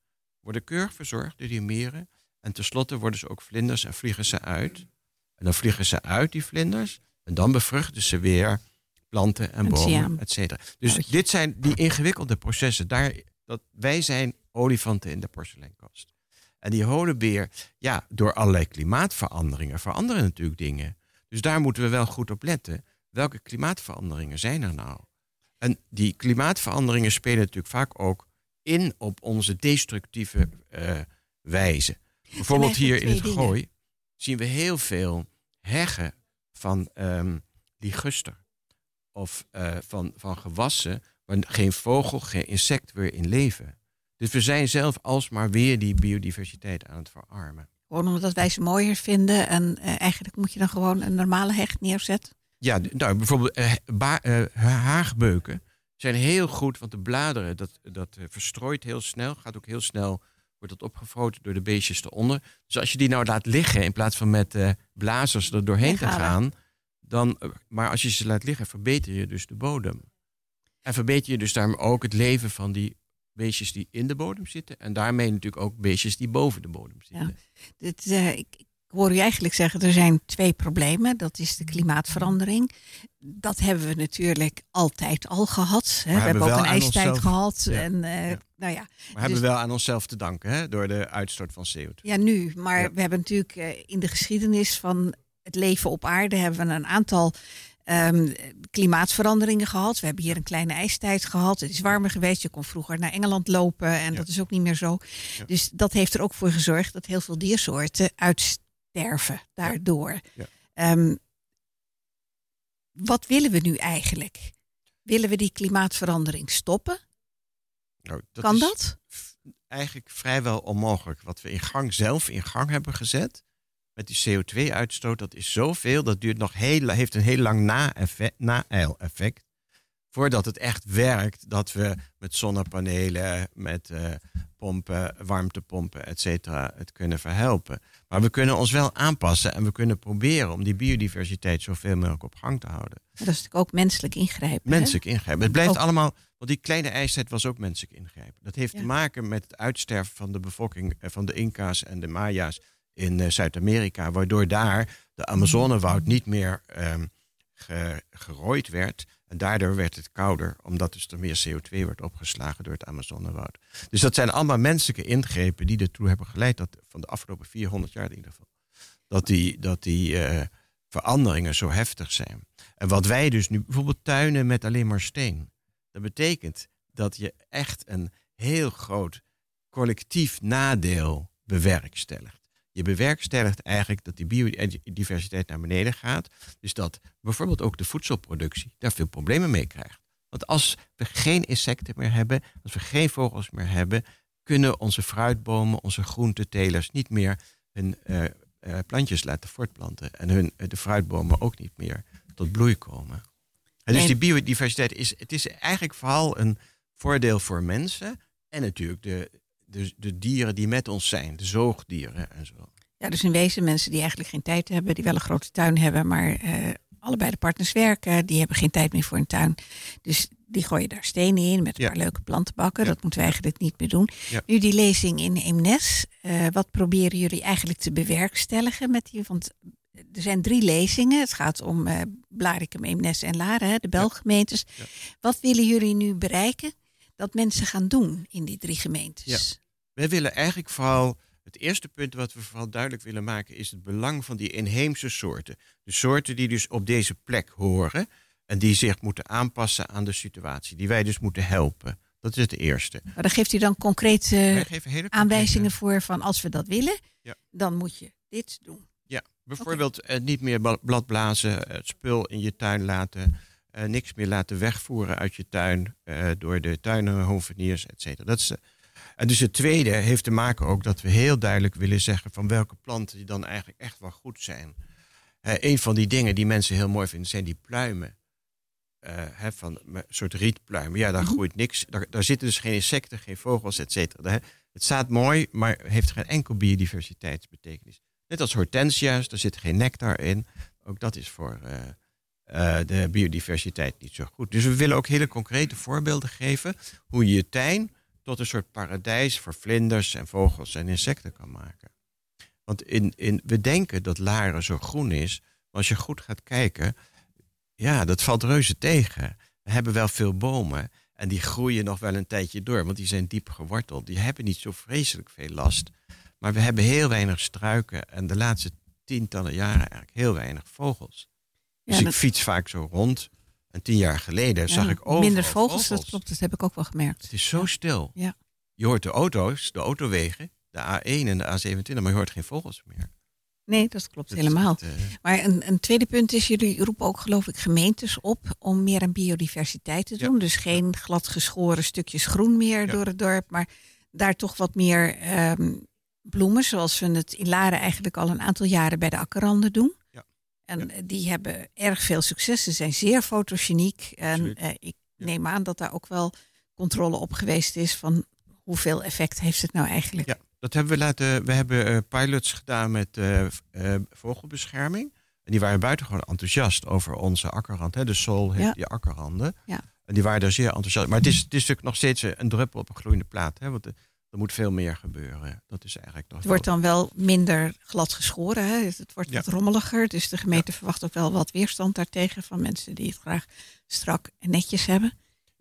worden keurig verzorgd door die mieren. En tenslotte worden ze ook vlinders en vliegen ze uit. En dan vliegen ze uit, die vlinders. En dan bevruchten ze weer planten en bomen, et cetera. Dus Uitje. dit zijn die ingewikkelde processen. Daar, dat, wij zijn olifanten in de porseleinkast. En die holenbeer, ja, door allerlei klimaatveranderingen veranderen natuurlijk dingen. Dus daar moeten we wel goed op letten. Welke klimaatveranderingen zijn er nou? En die klimaatveranderingen spelen natuurlijk vaak ook in op onze destructieve uh, wijze. Bijvoorbeeld hier in het dingen. Gooi zien we heel veel heggen van um, liguster. Of uh, van, van gewassen waar geen vogel, geen insect weer in leven. Dus we zijn zelf alsmaar weer die biodiversiteit aan het verarmen. Gewoon omdat wij ze mooier vinden. En eh, eigenlijk moet je dan gewoon een normale hecht neerzetten. Ja, nou, bijvoorbeeld eh, ba- eh, haagbeuken zijn heel goed, want de bladeren, dat, dat eh, verstrooit heel snel, gaat ook heel snel, wordt dat opgevroten door de beestjes eronder. Dus als je die nou laat liggen, in plaats van met eh, blazers er doorheen te gaan, dan, maar als je ze laat liggen, verbeter je dus de bodem. En verbeter je dus daarmee ook het leven van die beestjes die in de bodem zitten. En daarmee natuurlijk ook beestjes die boven de bodem zitten. Dit, ik, ik hoor u eigenlijk zeggen, er zijn twee problemen. Dat is de klimaatverandering. Dat hebben we natuurlijk altijd al gehad. Hè. We hebben ook een ijstijd onszelf- gehad. Ja. En eh, Ja. nou ja, Maar hebben Dus- we wel aan onszelf te danken hè, door de uitstoot van CO2. ja, nu. Maar Ja. we hebben natuurlijk eh, in de geschiedenis van het leven op aarde hebben we een aantal ehm, klimaatveranderingen gehad. We hebben hier een kleine ijstijd gehad. Het is warmer geweest. Je kon vroeger naar Engeland lopen en Ja. dat is ook niet meer zo. Ja. Dus dat heeft er ook voor gezorgd dat heel veel diersoorten uitsterven daardoor. Ja. Ehm, wat willen we nu eigenlijk? Willen we die klimaatverandering stoppen? Nou, dat kan dat? Eigenlijk vrijwel onmogelijk. Wat we in gang zelf in gang hebben gezet met die CO2-uitstoot, dat is zoveel. Dat duurt nog heel, heeft een heel lang na-effect- na-eil-effect. Voordat het echt werkt, dat we met zonnepanelen, met eh, pompen, warmtepompen, et cetera, het kunnen verhelpen. Maar we kunnen ons wel aanpassen en we kunnen proberen om die biodiversiteit zoveel mogelijk op gang te houden. Dat is natuurlijk ook menselijk ingrijpen. hè? Menselijk ingrijpen. Het blijft Ook- allemaal, want die kleine ijstijd was ook menselijk ingrijpen. Dat heeft Ja. te maken met het uitsterven van de bevolking eh, van de Inca's en de Maya's in eh, Zuid-Amerika, waardoor daar de Amazonewoud niet meer ge- gerooid werd. En daardoor werd het kouder, omdat dus er meer CO2 werd opgeslagen door het Amazonewoud. Dus dat zijn allemaal menselijke ingrepen die ertoe hebben geleid, dat van de afgelopen 400 jaar in ieder geval, dat die, dat die eh, veranderingen zo heftig zijn. En wat wij dus nu, bijvoorbeeld tuinen met alleen maar steen. Dat betekent dat je echt een heel groot collectief nadeel bewerkstelligt. Je bewerkstelligt eigenlijk dat die biodiversiteit naar beneden gaat. Dus dat bijvoorbeeld ook de voedselproductie daar veel problemen mee krijgt. Want als we geen insecten meer hebben, als we geen vogels meer hebben, kunnen onze fruitbomen, onze groentetelers niet meer hun eh, eh, plantjes laten voortplanten. En hun, eh, de fruitbomen ook niet meer tot bloei komen. En dus die biodiversiteit is, het is eigenlijk vooral een voordeel voor mensen. En natuurlijk de, de, de dieren die met ons zijn, de zoogdieren en zo. Ja, dus in wezen mensen die eigenlijk geen tijd hebben, die wel een grote tuin hebben, maar eh, allebei de partners werken, die hebben geen tijd meer voor een tuin. Dus die gooien daar stenen in met een Ja. paar leuke plantenbakken. Ja. Dat moeten we eigenlijk niet meer doen. Ja. Nu die lezing in Eemnes, eh, wat proberen jullie eigenlijk te bewerkstelligen met die? Want er zijn drie lezingen. Het gaat om eh Blarikum, Eemnes en Laren, de Belgemeentes. Wat willen jullie nu bereiken dat mensen gaan doen in die drie gemeentes? Wij willen eigenlijk vooral, het eerste punt wat we vooral duidelijk willen maken, is het belang van die inheemse soorten. De soorten die dus op deze plek horen en die zich moeten aanpassen aan de situatie, die wij dus moeten helpen. Dat is het eerste. Maar daar geeft u dan concrete aanwijzingen voor van als we dat willen, Ja. dan moet je dit doen. Ja, bijvoorbeeld eh, niet meer bla- bladblazen, eh, het spul in je tuin laten, eh, niks meer laten wegvoeren uit je tuin eh, door de tuinhoveniers, et cetera. Dat is, eh, en dus het tweede heeft te maken ook dat we heel duidelijk willen zeggen van welke planten die dan eigenlijk echt wel goed zijn. Een van die dingen die mensen heel mooi vinden zijn die pluimen. Hè, van een soort rietpluimen. Ja, daar groeit niks. Daar, daar zitten dus geen insecten, geen vogels, et cetera. Het staat mooi, maar heeft geen enkel biodiversiteitsbetekenis. Net als hortensia's, daar zit geen nectar in. Ook dat is voor eh, de biodiversiteit niet zo goed. Dus we willen ook hele concrete voorbeelden geven hoe je je tuin tot een soort paradijs voor vlinders en vogels en insecten kan maken. Want in, in, we denken dat Laren zo groen is, maar als je goed gaat kijken, ja, dat valt reuze tegen. We hebben wel veel bomen en die groeien nog wel een tijdje door, want die zijn diep geworteld. Die hebben niet zo vreselijk veel last. Maar we hebben heel weinig struiken en de laatste tientallen jaren eigenlijk heel weinig vogels. Dus Ja, ik fiets vaak zo rond. En tien jaar geleden zag ik overal Minder vogels, dat klopt, dat heb ik ook wel gemerkt. Het is zo stil. Ja. Je hoort de auto's, de autowegen, de A1 en de A27, maar je hoort geen vogels meer. Nee, dat klopt Dat- helemaal. eh, Maar een, een tweede punt is, jullie roepen ook geloof ik gemeentes op om meer aan biodiversiteit te Ja. doen. Dus geen glad geschoren stukjes groen meer Ja. door het dorp, maar daar toch wat meer, ehm, bloemen, zoals we het in Laren eigenlijk al een aantal jaren bij de akkeranden doen. En eh, die hebben erg veel succes. Ze zijn zeer fotogeniek. En eh, ik neem aan dat daar ook wel controle op geweest is van hoeveel effect heeft het nou eigenlijk. Ja, dat hebben we laten. We hebben eh, pilots gedaan met vogelbescherming. En die waren buitengewoon enthousiast over onze akkerrand. Hè. De Sol heeft Ja. die akkerranden. Ja. En die waren daar zeer enthousiast. Maar het is, het is natuurlijk nog steeds een druppel op een gloeiende plaat. Hè. Want er moet veel meer gebeuren. Dat is eigenlijk Het wordt dan wel minder glad geschoren. Hè? Het wordt Ja. wat rommeliger. Dus de gemeente verwacht ook wel wat weerstand daartegen van mensen die het graag strak en netjes hebben.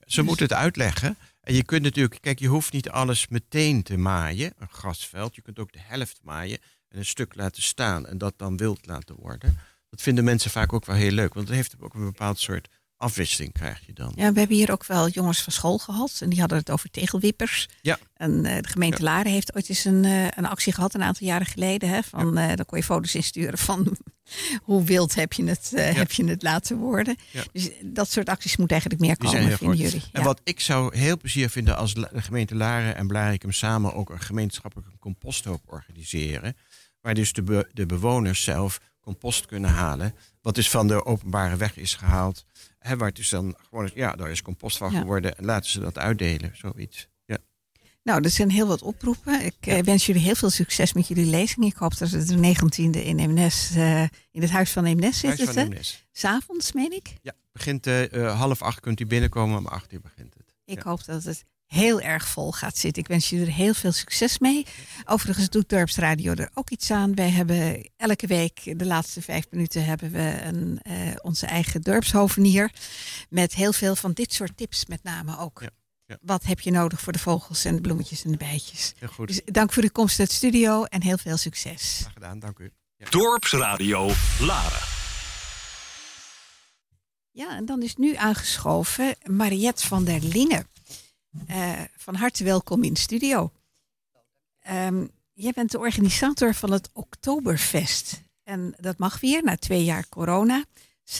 Ze moeten het uitleggen. En je kunt natuurlijk, kijk, je hoeft niet alles meteen te maaien, een grasveld. Je kunt ook de helft maaien en een stuk laten staan en dat dan wild laten worden. Dat vinden mensen vaak ook wel heel leuk, want het heeft ook een bepaald soort afwisseling krijg je dan. Ja, we hebben hier ook wel jongens van school gehad. En die hadden het over tegelwippers. Ja. En eh, de gemeente Laren heeft ooit eens een, eh, een actie gehad, een aantal jaren geleden. Hè, van, eh, daar kon je foto's insturen van [LAUGHS] hoe wild heb je het, heb je het laten worden. Ja. Dus dat soort acties moet eigenlijk meer komen, vinden goed. jullie. En Ja. wat ik zou heel plezier vinden als de gemeente Laren en Blarikum samen ook een gemeenschappelijke composthoop organiseren. Waar dus de, be- de bewoners zelf compost kunnen halen. Wat dus van de openbare weg is gehaald. Hè, waar het dus dan gewoon, is, ja, daar is compost van Ja. geworden. En laten ze dat uitdelen, zoiets. Ja. Nou, er zijn heel wat oproepen. Ik eh, wens jullie heel veel succes met jullie lezing. Ik hoop dat het de 19e in Eemnes, eh, in het Huis van Eemnes zit. Huis van. S'avonds, meen ik. Ja, begint eh, half acht kunt u binnenkomen, om acht uur begint het. Ik Ja. hoop dat het heel erg vol gaat zitten. Ik wens jullie er heel veel succes mee. Overigens doet Dorpsradio er ook iets aan. Wij hebben elke week, de laatste vijf minuten, hebben we een, eh, onze eigen dorpshovenier. Met heel veel van dit soort tips met name ook. Ja, ja. Wat heb je nodig voor de vogels en de bloemetjes en de bijtjes? Heel goed. Dus dank voor uw komst uit de studio en heel veel succes. Graag gedaan, dank u. Dorpsradio Laren. Ja, en dan is nu aangeschoven Mariette van der Lingen. Eh, van harte welkom in de studio. Ehm, jij bent de organisator van het Oktoberfest. En dat mag weer na twee jaar corona.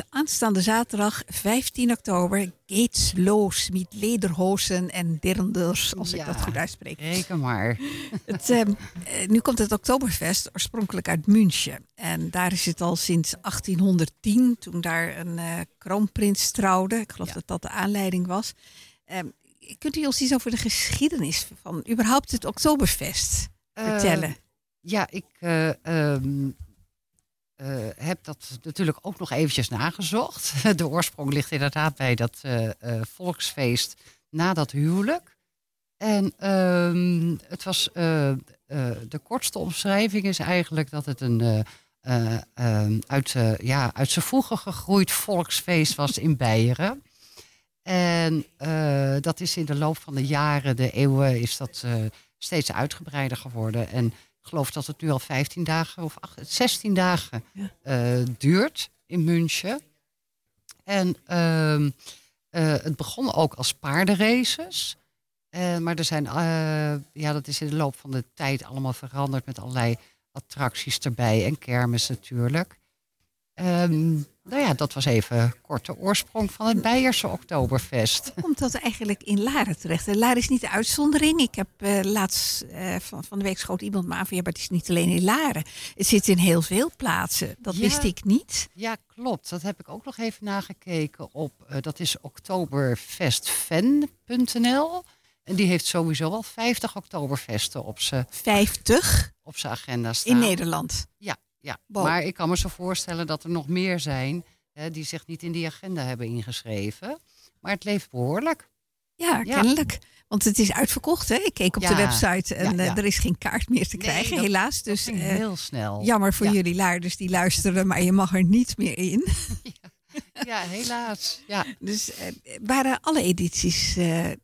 Aanstaande zaterdag 15 oktober geht's los met lederhozen en dirnders, als ik dat goed uitspreek. Reken maar. [LAUGHS] Het, ehm, eh, nu komt het Oktoberfest oorspronkelijk uit München. En daar is het al sinds 1810, toen daar een eh, kroonprins trouwde. Ik geloof Ja. dat dat de aanleiding was. Ehm, kunt u ons iets over de geschiedenis van überhaupt het Oktoberfest vertellen? Eh, ja, ik eh, ehm, eh, heb dat natuurlijk ook nog eventjes nagezocht. [LAUGHS] De oorsprong ligt inderdaad bij dat volksfeest na dat huwelijk. En ehm, het was, de kortste omschrijving is eigenlijk dat het een eh, eh, ehm, uit, ja, uit zijn voegen gegroeid volksfeest was in Beieren. En eh, dat is in de loop van de jaren, de eeuwen, is dat eh, steeds uitgebreider geworden. En ik geloof dat het nu al 15 dagen of acht- 16 dagen Ja. eh, duurt in München. En ehm, eh, het begon ook als paardenraces. Maar er zijn, ja, dat is in de loop van de tijd allemaal veranderd met allerlei attracties erbij en kermis natuurlijk. Ehm, nou ja, dat was even kort de oorsprong van het Beierse Oktoberfest. Hoe komt dat eigenlijk in Laren terecht? En Laren is niet de uitzondering. Ik heb eh, laatst eh, van, van de week schoot iemand me aan van ja, maar het is niet alleen in Laren. Het zit in heel veel plaatsen. Dat Ja. wist ik niet. Ja, klopt. Dat heb ik ook nog even nagekeken op, eh, dat is oktoberfestfan.nl. En die heeft sowieso al 50 oktoberfesten op zijn 50 op zijn agenda staan. in Nederland. Ja, ja. Maar ik kan me zo voorstellen dat er nog meer zijn hè, die zich niet in die agenda hebben ingeschreven. Maar het leeft behoorlijk. Ja, Ja. kennelijk. Want het is uitverkocht. Hè? Ik keek op de website en ja, eh, er is geen kaart meer te Nee, krijgen, dat- helaas. Dus eh, heel snel. jammer voor jullie luiders die luisteren, maar je mag er niet meer in. [LAUGHS] Ja, helaas. Ja. Dus eh, waren alle edities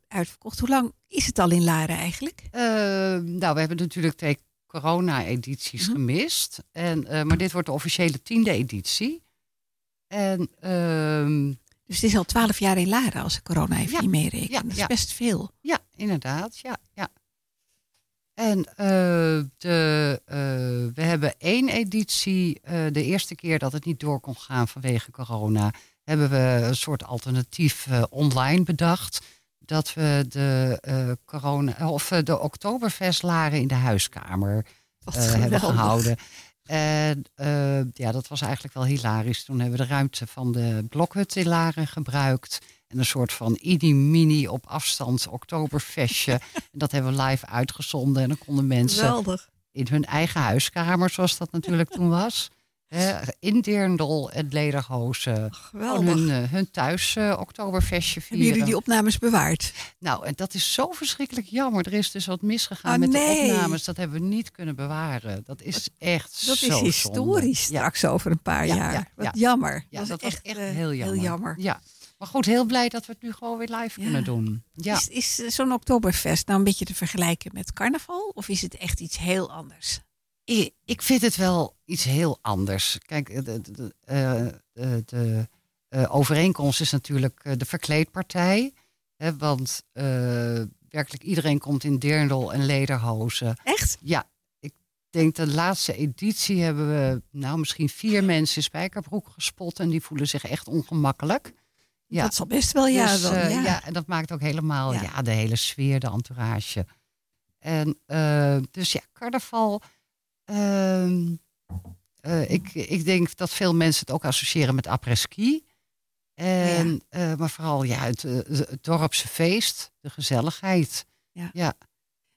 uitverkocht. Hoe lang is het al in Laren eigenlijk? Eh, nou, we hebben natuurlijk twee corona-edities Mhm. gemist. En, eh, maar dit wordt de officiële tiende editie. En ehm, Dus het is al twaalf jaar in Laren als ik corona even Ja, niet meereken. ja, dat is ja. best veel. ja, inderdaad. Ja, ja. En eh, de, eh, we hebben één editie, de eerste keer dat het niet door kon gaan vanwege corona, hebben we een soort alternatief online bedacht. Dat we de, eh, corona, of, eh, de Oktoberfestlaren in de huiskamer eh, hebben gehouden. En ja, dat was eigenlijk wel hilarisch. Toen hebben we de ruimte van de blokhut in Laren gebruikt. En een soort van mini op afstand oktoberfestje. [LAUGHS] en dat hebben we live uitgezonden. En dan konden mensen in hun eigen huiskamer, zoals dat natuurlijk toen was. In Deerndel en Lederhozen. Geweldig. hun, eh, hun thuis eh, oktoberfestje vieren. Hebben jullie die opnames bewaard? Nou, en dat is zo verschrikkelijk jammer. Er is dus wat misgegaan Oh, met nee. de opnames. Dat hebben we niet kunnen bewaren. Dat is echt Dat zo is zonde. historisch Ja. straks over een paar Ja, jaar. ja, Wat ja. jammer. Ja, dat was echt, eh, heel, jammer. jammer. Ja. Maar goed, heel blij dat we het nu gewoon weer live kunnen doen. Ja. Is, is zo'n Oktoberfest nou een beetje te vergelijken met carnaval? Of is het echt iets heel anders? Ik, ik vind het wel iets heel anders. Kijk, de, de, de, eh, de, de, eh, overeenkomst is natuurlijk eh, de verkleedpartij. Hè, want werkelijk iedereen komt in Deerndel en lederhozen. Echt? Ja, ik denk de laatste editie hebben we nou misschien vier mensen in spijkerbroek gespot. En die voelen zich echt ongemakkelijk. Ja. Dat zal best wel, ja. Dus, dan, ja. ja, en dat maakt ook helemaal Ja. ja. de hele sfeer, de entourage. En dus ja, carnaval. Ehm, eh, ik, ik denk dat veel mensen het ook associëren met après-ski. En, eh, maar vooral ja, het, eh, het dorpse feest, de gezelligheid.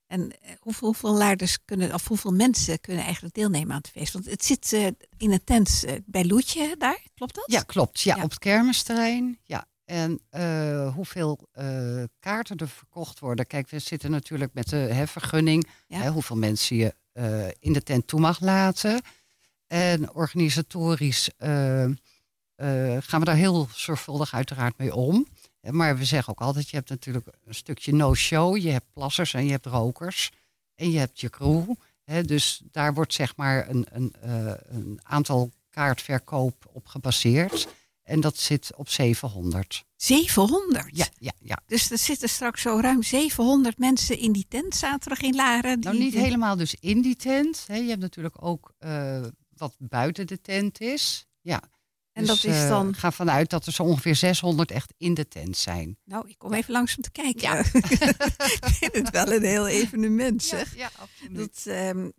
En eh, hoeveel, hoeveel laarders kunnen, of hoeveel mensen kunnen eigenlijk deelnemen aan het feest? Want het zit in een tent bij Loetje daar, klopt dat? Ja, klopt. Ja, Ja. op het kermisterrein. Ja. En eh, hoeveel eh, kaarten er verkocht worden. Kijk, we zitten natuurlijk met de vergunning. Ja. Hè, hoeveel mensen je eh, in de tent toe mag laten. En organisatorisch gaan we daar heel zorgvuldig uiteraard mee om. Maar we zeggen ook altijd, je hebt natuurlijk een stukje no-show. Je hebt plassers en je hebt rokers. En je hebt je crew. Hè, dus daar wordt zeg maar een, een, een aantal kaartverkoop op gebaseerd. En dat zit op 700. 700? Ja, ja, ja. Dus er zitten straks zo ruim 700 mensen in die tent zaterdag in Laren. Nou, die- niet helemaal dus in die tent. Hè. Je hebt natuurlijk ook eh, wat buiten de tent is. Ja. En Dus, dat is eh, dan- ga vanuit dat er zo ongeveer 600 echt in de tent zijn. Nou, ik kom even langs om te kijken. Ja. [LAUGHS] ik vind het wel een heel evenement, zeg. ja, absoluut. Dat, ehm,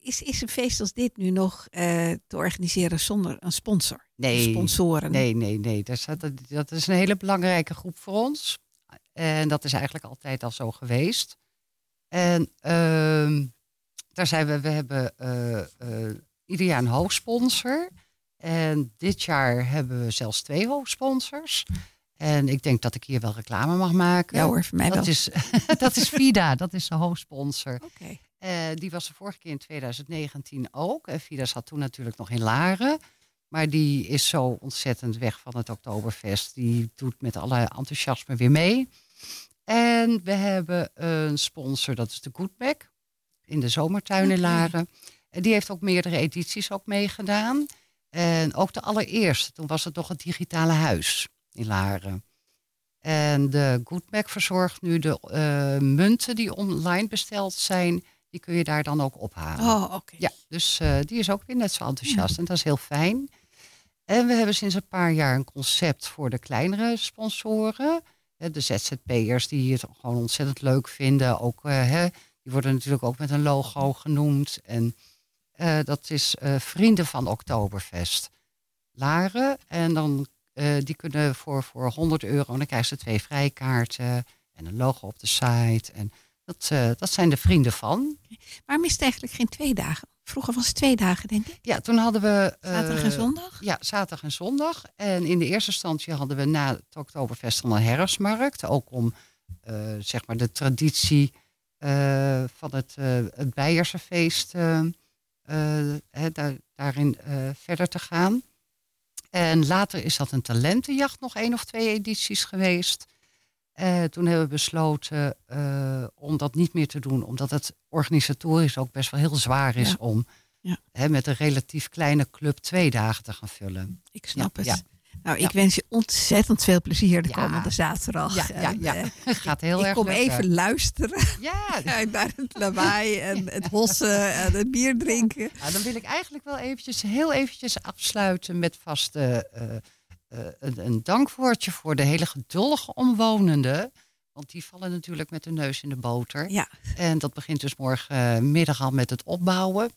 is, is een feest als dit nu nog eh, te organiseren zonder een sponsor? Nee, Sponsoren? Nee, nee, nee. Dat is, dat, dat is een hele belangrijke groep voor ons. En dat is eigenlijk altijd al zo geweest. En ehm, daar zijn we, we hebben eh, eh, ieder jaar een hoofdsponsor. En dit jaar hebben we zelfs twee hoofdsponsors. En ik denk dat ik hier wel reclame mag maken. Ja hoor, voor mij dat wel. is, [LAUGHS] dat is Vida, dat is de hoofdsponsor. Oké. Eh, die was de vorige keer in 2019 ook. En Vida zat toen natuurlijk nog in Laren. Maar die is zo ontzettend weg van het Oktoberfest. Die doet met alle enthousiasme weer mee. En we hebben een sponsor, dat is de Goodback. In de zomertuin in. Laren. En die heeft ook meerdere edities ook meegedaan. En ook de allereerste, toen was het nog het digitale huis in Laren. En de Goodback verzorgt nu de eh, munten die online besteld zijn. Die kun je daar dan ook ophalen. Oh, oké. Ja, dus eh, die is ook weer net zo enthousiast en dat is heel fijn. En we hebben sinds een paar jaar een concept voor de kleinere sponsoren. De ZZP'ers die het gewoon ontzettend leuk vinden. Ook, eh, hè, die worden natuurlijk ook met een logo genoemd. En eh, dat is Vrienden van Oktoberfest. Laren. En dan, die kunnen voor, voor 100 euro, dan krijgen ze twee vrijkaarten en een logo op de site. En dat, eh, dat zijn de vrienden van. Waarom is het eigenlijk geen twee dagen? Vroeger was het twee dagen, denk ik. Ja, toen hadden we. eh, Zaterdag en zondag? Ja, zaterdag en zondag. En in de eerste instantie hadden we na het Oktoberfest dan een herfstmarkt. Ook om eh, zeg maar de traditie van het, het Beierse feest daar, daarin verder te gaan. En later is dat een talentenjacht nog één of twee edities geweest. Eh, toen hebben we besloten eh, om dat niet meer te doen, omdat het organisatorisch ook best wel heel zwaar is Ja. om Ja. hè, met een relatief kleine club twee dagen te gaan vullen. Ik snap Ja, het. Nou, ik wens je ontzettend veel plezier de komende zaterdag. Ja, ja, En, eh, [LAUGHS] gaat heel ik erg kom lukken. even luisteren [LAUGHS] Ja, naar het lawaai en het hossen en het bier drinken. Dan wil ik eigenlijk wel eventjes, heel eventjes afsluiten met vast eh, eh, eh, een, een dankwoordje voor de hele geduldige omwonenden. Want die vallen natuurlijk met de neus in de boter. Ja. En dat begint dus morgenmiddag al met het opbouwen.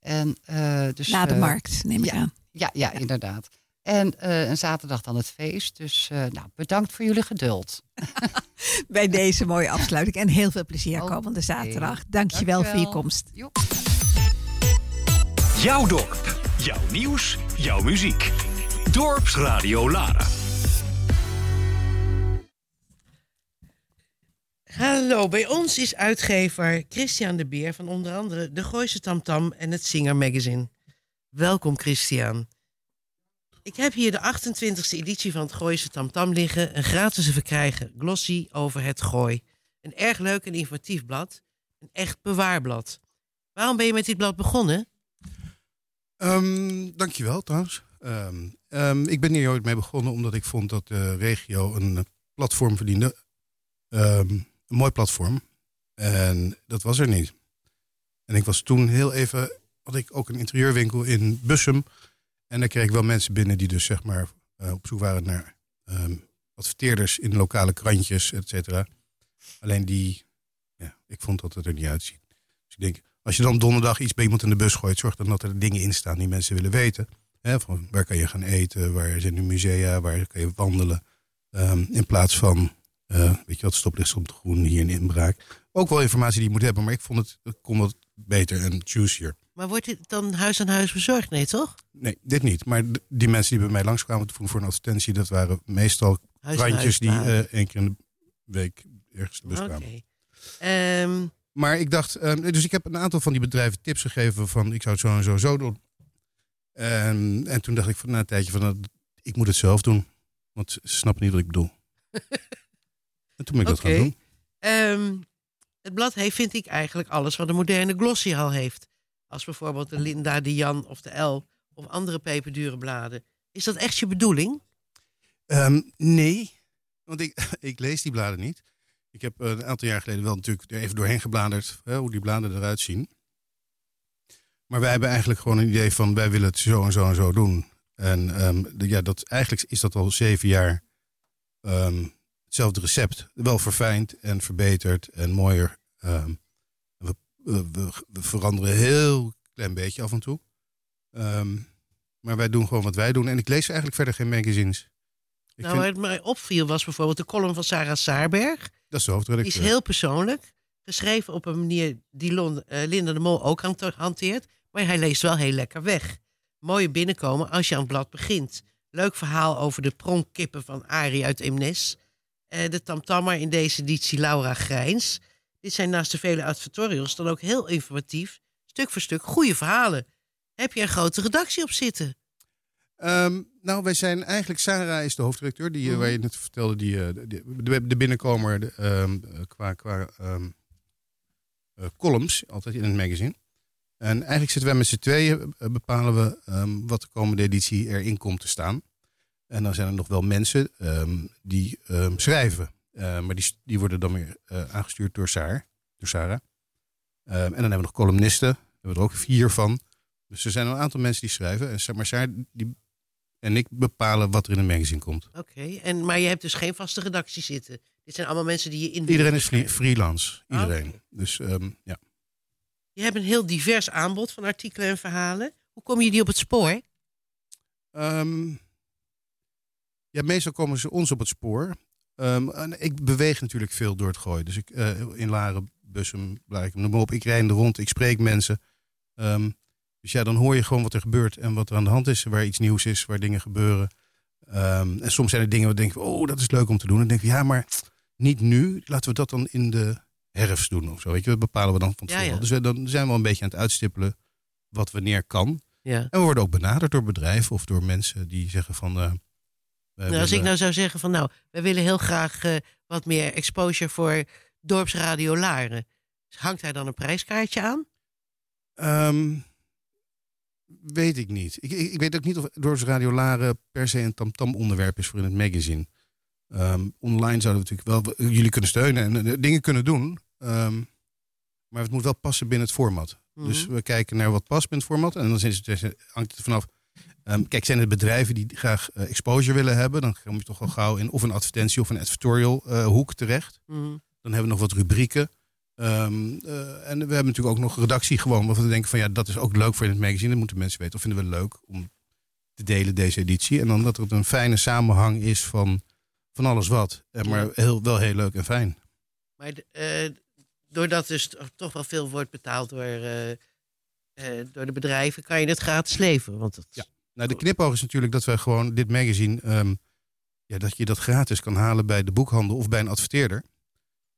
En, uh, dus, Na de uh, markt, neem ik ja, aan. Ja, ja, ja. inderdaad. En, uh, en, zaterdag dan het feest. Dus nou, bedankt voor jullie geduld. [LAUGHS] Bij deze mooie afsluiting. En heel veel plezier Okay. komende zaterdag. Dankjewel, Dankjewel. voor je komst. Jo. Jouw dorp, jouw nieuws, jouw muziek. Dorpsradio Lara. Hallo, bij ons is uitgever Christian de Beer van onder andere De Gooise Tamtam en het Singer Magazine. Welkom Christian. Ik heb hier de 28e editie van het Gooise Tamtam liggen. Een gratis te verkrijgen glossy over het gooi. Een erg leuk en informatief blad. Een echt bewaarblad. Waarom ben je met dit blad begonnen? Um, dankjewel trouwens. Um, um, ik ben hier ooit mee begonnen omdat ik vond dat de regio een platform verdiende. een mooi platform. En dat was er niet. En ik was toen heel even, had ik ook een interieurwinkel in Bussum. En daar kreeg ik wel mensen binnen die dus zeg maar uh, op zoek waren naar adverteerders in lokale krantjes, et cetera. Alleen die, ja, ik vond dat het er niet uitziet. Dus ik denk, als je dan donderdag iets bij iemand in de bus gooit, zorg dan dat er dingen in staan die mensen willen weten. Hè, van waar kan je gaan eten, waar zijn nu musea, waar kan je wandelen. Um, in plaats van, uh, weet je wat, stoplicht op de groen hier in inbraak. Ook wel informatie die je moet hebben, maar ik vond het, ik kon het beter en juicier. Maar wordt dit dan huis aan huis bezorgd? Nee, toch? Nee, dit niet. Maar die mensen die bij mij langskwamen voor een advertentie, dat waren meestal Huis krantjes die uh, één keer in de week ergens de bus kwamen. Ehm, Maar ik dacht, um, dus ik heb een aantal van die bedrijven tips gegeven van ik zou het zo en zo zo doen. En, en toen dacht ik na een tijdje van nou, ik moet het zelf doen. Want ze snappen niet wat ik bedoel. [LAUGHS] en toen ben ik dat gaan doen. Ehm, het blad heeft, vind ik, eigenlijk alles wat een moderne glossy al heeft. Als bijvoorbeeld de Linda, de Jan of de L of andere peperdure bladen. Is dat echt je bedoeling? Ehm, nee, want ik, [LAUGHS] ik lees die bladen niet. Ik heb eh, een aantal jaar geleden wel natuurlijk er even doorheen gebladerd hè, hoe die bladen eruit zien. Maar wij hebben eigenlijk gewoon een idee van wij willen het zo en zo en zo doen. En ehm, de- ja, dat, eigenlijk is dat al zeven jaar ehm, hetzelfde recept. Wel verfijnd en verbeterd en mooier. Ehm, we, we, we- we veranderen heel klein beetje af en toe. Maar wij doen gewoon wat wij doen. En ik lees eigenlijk verder geen magazines. Ik nou, vind- het mij opviel was bijvoorbeeld de column van Sarah Saarberg. dat is de Die hoofdredacteur. is heel persoonlijk. Geschreven op een manier die Lon, eh, Linda de Mol ook hante- hanteert. Maar hij leest wel heel lekker weg. Mooie binnenkomen als je aan het blad begint. Leuk verhaal over de pronkkippen van Arie uit Eemnes. Eh, de tamtammer in deze editie Laura Grijns. Dit zijn naast de vele advertorials dan ook heel informatief. Stuk voor stuk goede verhalen. Heb je een grote redactie op zitten? Ehm, nou, wij zijn eigenlijk, Sarah is de hoofdredacteur, die, Mhm. waar je net vertelde, die, eh, die- de, de binnenkomer de, ehm, eh, qua, qua ehm, eh, columns, altijd in het magazine. En eigenlijk zitten wij met z'n tweeën, eh, bepalen we ehm, wat de komende editie erin komt te staan. En dan zijn er nog wel mensen ehm, die ehm, schrijven. Eh, maar die, die worden dan weer eh, aangestuurd door, Saar, door Sarah. En dan hebben we nog columnisten, daar hebben we er ook vier van. Dus er zijn een aantal mensen die schrijven. En maar Saar die, en ik bepalen wat er in een magazine komt. Oké, en maar je hebt dus geen vaste redactie zitten. Dit zijn allemaal mensen die je in. Iedereen is freelance. Ah, Iedereen. Dus ja. Je hebt een heel divers aanbod van artikelen en verhalen. Hoe kom je die op het spoor? Ehm, ja, meestal komen ze ons op het spoor. Ehm, en ik beweeg natuurlijk veel door het gooien. Dus ik, eh, in Laren, Bussum, Blarikum, noem maar op. Ik rijd er rond, ik spreek mensen. Ehm, dus ja, dan hoor je gewoon wat er gebeurt en wat er aan de hand is. Waar iets nieuws is, waar dingen gebeuren. En soms zijn er dingen waar we denken, oh, dat is leuk om te doen. En dan denk ik, ja, maar niet nu. Laten we dat dan in de herfst doen of zo. Weet je, dat bepalen we dan van tevoren. ja. Dus we- dan zijn we een beetje aan het uitstippelen wat wanneer kan. Ja. En we worden ook benaderd door bedrijven of door mensen die zeggen van... eh, we Nou, als ik nou zou zeggen van nou, wij willen heel graag eh, wat meer exposure voor dorpsradio Laren. Hangt daar dan een prijskaartje aan? Ehm, weet ik niet. Ik, ik, ik weet ook niet of Dorps Radio Laren per se een tamtam onderwerp is voor in het magazine. Ehm, online zouden we natuurlijk wel jullie kunnen steunen en eh, dingen kunnen doen. Ehm, maar het moet wel passen binnen het format. Dus Mhm. we kijken naar wat past binnen het format. En dan is het, hangt het er vanaf, Ehm, kijk, zijn er bedrijven die graag eh, exposure willen hebben, dan kom je toch al gauw in of een advertentie of een advertorial eh, hoek terecht. Mhm. Dan hebben we nog wat rubrieken. En we hebben natuurlijk ook nog redactie gewoon. Waarvan we denken van ja, dat is ook leuk voor in het magazine. Dat moeten mensen weten. Of vinden we leuk om te delen deze editie. En dan dat er een fijne samenhang is van, van alles wat. Maar heel, wel heel leuk en fijn. Maar eh, doordat dus to- toch wel veel wordt betaald door, eh, eh, door de bedrijven, kan je het gratis leveren. Want dat, Ja. Nou, de knipoog is natuurlijk dat we gewoon dit magazine, ehm, ja, dat je dat gratis kan halen bij de boekhandel of bij een adverteerder.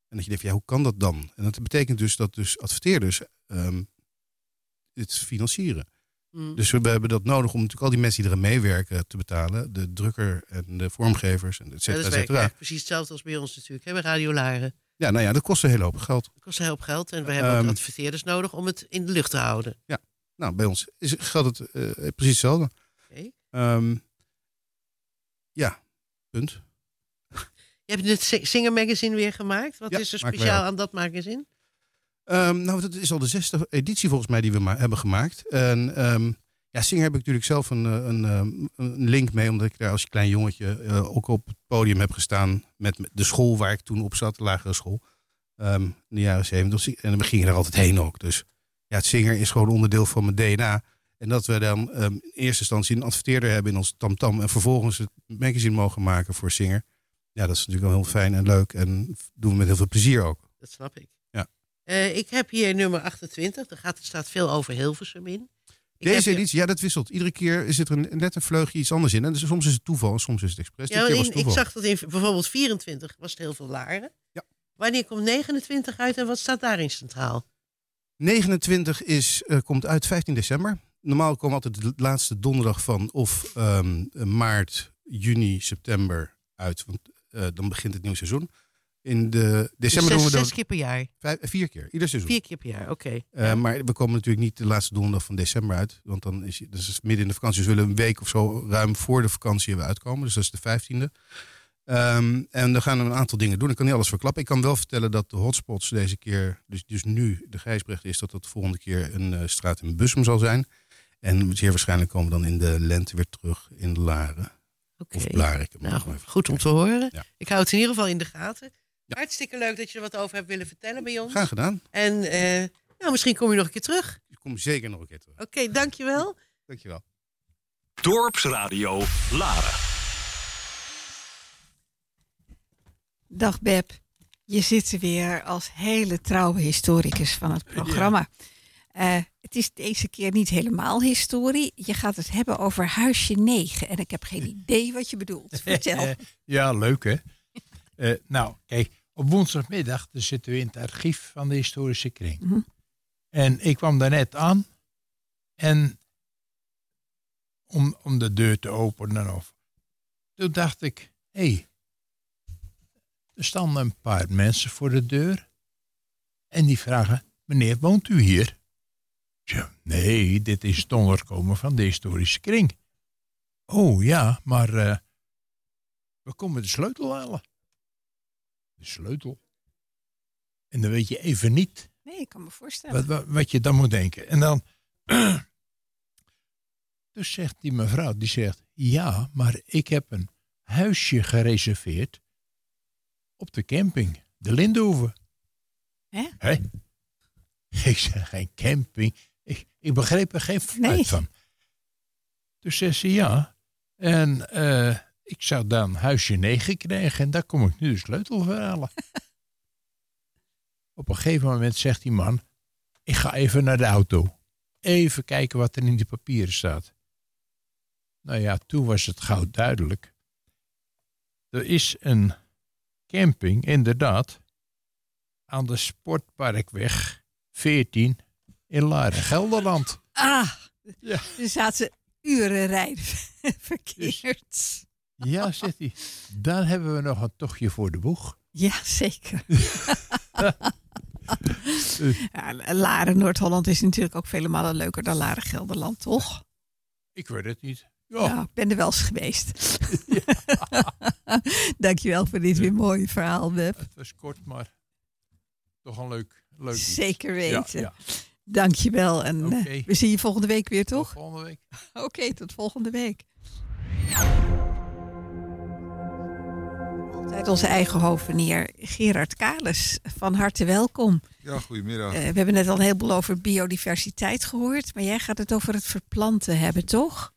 En dat je denkt, ja, hoe kan dat dan? En dat betekent dus dat dus adverteerders ehm het financieren. Mm. Dus we hebben dat nodig om natuurlijk al die mensen die eraan meewerken te betalen. De drukker en de vormgevers en et Ja, cetera, dat is eigenlijk precies hetzelfde als bij ons natuurlijk. Hè, bij Radio Laren. Ja, nou ja, dat kost een hele hoop geld. Dat kost een hoop geld. En we hebben ook Ehm, adverteerders nodig om het in de lucht te houden. Nou, bij ons is, geldt het eh, precies hetzelfde. Oké. Ehm, ja, punt. Je hebt het Si- Singer Magazine weer gemaakt. Wat Ja, is er speciaal aan dat magazine? Ehm, nou, dat is al de zesde editie volgens mij die we hebben gemaakt. En ehm, ja, Singer heb ik natuurlijk zelf een, eh, een, ehm, een link mee, omdat ik daar als klein jongetje eh, ook op het podium heb gestaan met de school waar ik toen op zat, de lagere school, ehm, in de jaren zeventig. En we gingen er altijd heen ook. Dus ja, het Singer is gewoon onderdeel van mijn DNA. En dat we dan in eerste instantie een adverteerder hebben in ons tamtam en vervolgens het magazine mogen maken voor Singer. Ja, dat is natuurlijk wel heel fijn en leuk en doen we met heel veel plezier ook. Dat snap ik. Eh, ik heb hier nummer 28. Er gaat, er staat veel over Hilversum in. Ik Deze editie, ja, dat wisselt. Iedere keer zit er een, net een vleugje iets anders in. En dus soms is het toeval soms is het expres. Ja, in- ik zag dat in bijvoorbeeld 24 was het heel veel Laren. Ja. Wanneer komt 29 uit en wat staat daarin centraal? 29 is, eh, komt uit 15 december. Normaal komen altijd de laatste donderdag van of ehm, maart, juni, september uit. Want eh, dan begint het nieuwe seizoen. In de december Dus doen zes, we dan zes keer per jaar. vijf- vier keer, ieder seizoen. Vier keer per jaar, oké. Eh, Maar we komen natuurlijk niet de laatste donderdag van december uit. Want dan is het dus midden in de vakantie. Dus we willen een week of zo ruim voor de vakantie we uitkomen. Dus dat is de 15e. Ehm, en dan gaan we een aantal dingen doen. Ik kan niet alles verklappen. Ik kan wel vertellen dat de hotspots deze keer, dus, dus nu de Gijsbrecht is, dat dat de volgende keer een eh, straat in Bussum zal zijn. En zeer waarschijnlijk komen we dan in de lente weer terug in Laren. Oké. Of. Nou, goed om te horen. Ja. Ik hou het in ieder geval in de gaten. Hartstikke leuk dat je er wat over hebt willen vertellen bij ons. Graag gedaan. En eh, nou, misschien kom je nog een keer terug. Ik kom zeker nog een keer terug. Oké, dankjewel. Dankjewel. Dorpsradio Laren. Dag Beb, je zit er weer als hele trouwe historicus van het programma. Eh, het is deze keer niet helemaal historie. Je gaat het hebben over huisje 9. En ik heb geen [LAUGHS] idee wat je bedoelt. Vertel. [LAUGHS] ja, leuk hè. Eh, nou, kijk, op woensdagmiddag dan zitten we in het archief van de historische kring. Mhm. En ik kwam daar net aan. En om, om de deur te openen. Of, toen dacht ik, hé, hey, er staan een paar mensen voor de deur. En die vragen, meneer, woont u hier? Ja, nee, dit is het onderkomen van de historische kring. Oh ja, maar eh, we komen de sleutel halen. De sleutel. En dan weet je even niet Nee, ik kan me voorstellen. wat, wat, wat je dan moet denken. En dan. [CLEARS THROAT] dus zegt die mevrouw, die zegt: Ja, maar ik heb een huisje gereserveerd op de camping, de Lindenhoeve. Hè? Hè? Ik zeg: Geen camping. Ik, ik begreep er geen fluit Nee. van. Dus zegt ze: Ja. En eh, ik zou dan huisje 9 krijgen en daar kom ik nu de sleutel voor halen. [LAUGHS] Op een gegeven moment zegt die man: Ik ga even naar de auto. Even kijken wat er in die papieren staat. Nou ja, toen was het gauw duidelijk. Er is een camping, inderdaad, aan de Sportparkweg 14 in Laren, Gelderland. Ah, Ja. er zaten uren rijden [LAUGHS] verkeerd. Ja, zegt hij. Dan hebben we nog een tochtje voor de boeg. Ja, zeker. [LAUGHS] ja, Laren, Noord-Holland is natuurlijk ook vele malen leuker dan Laren, Gelderland, toch? Ik weet het niet. Ja, Ja, ik ben er wel eens geweest. [LAUGHS] [LAUGHS] Dankjewel voor dit weer mooie verhaal, Beb. het was kort, maar toch een leuk, leuk iets. Zeker Ja, weten. ja. Dankjewel. En eh, we zien je volgende week weer, Tot toch? volgende week. Oké, tot volgende week. Altijd onze eigen hovenier Gerard Kales. Van harte welkom. Ja, goedemiddag. Eh, we hebben net al een heleboel over biodiversiteit gehoord. Maar jij gaat het over het verplanten hebben, toch?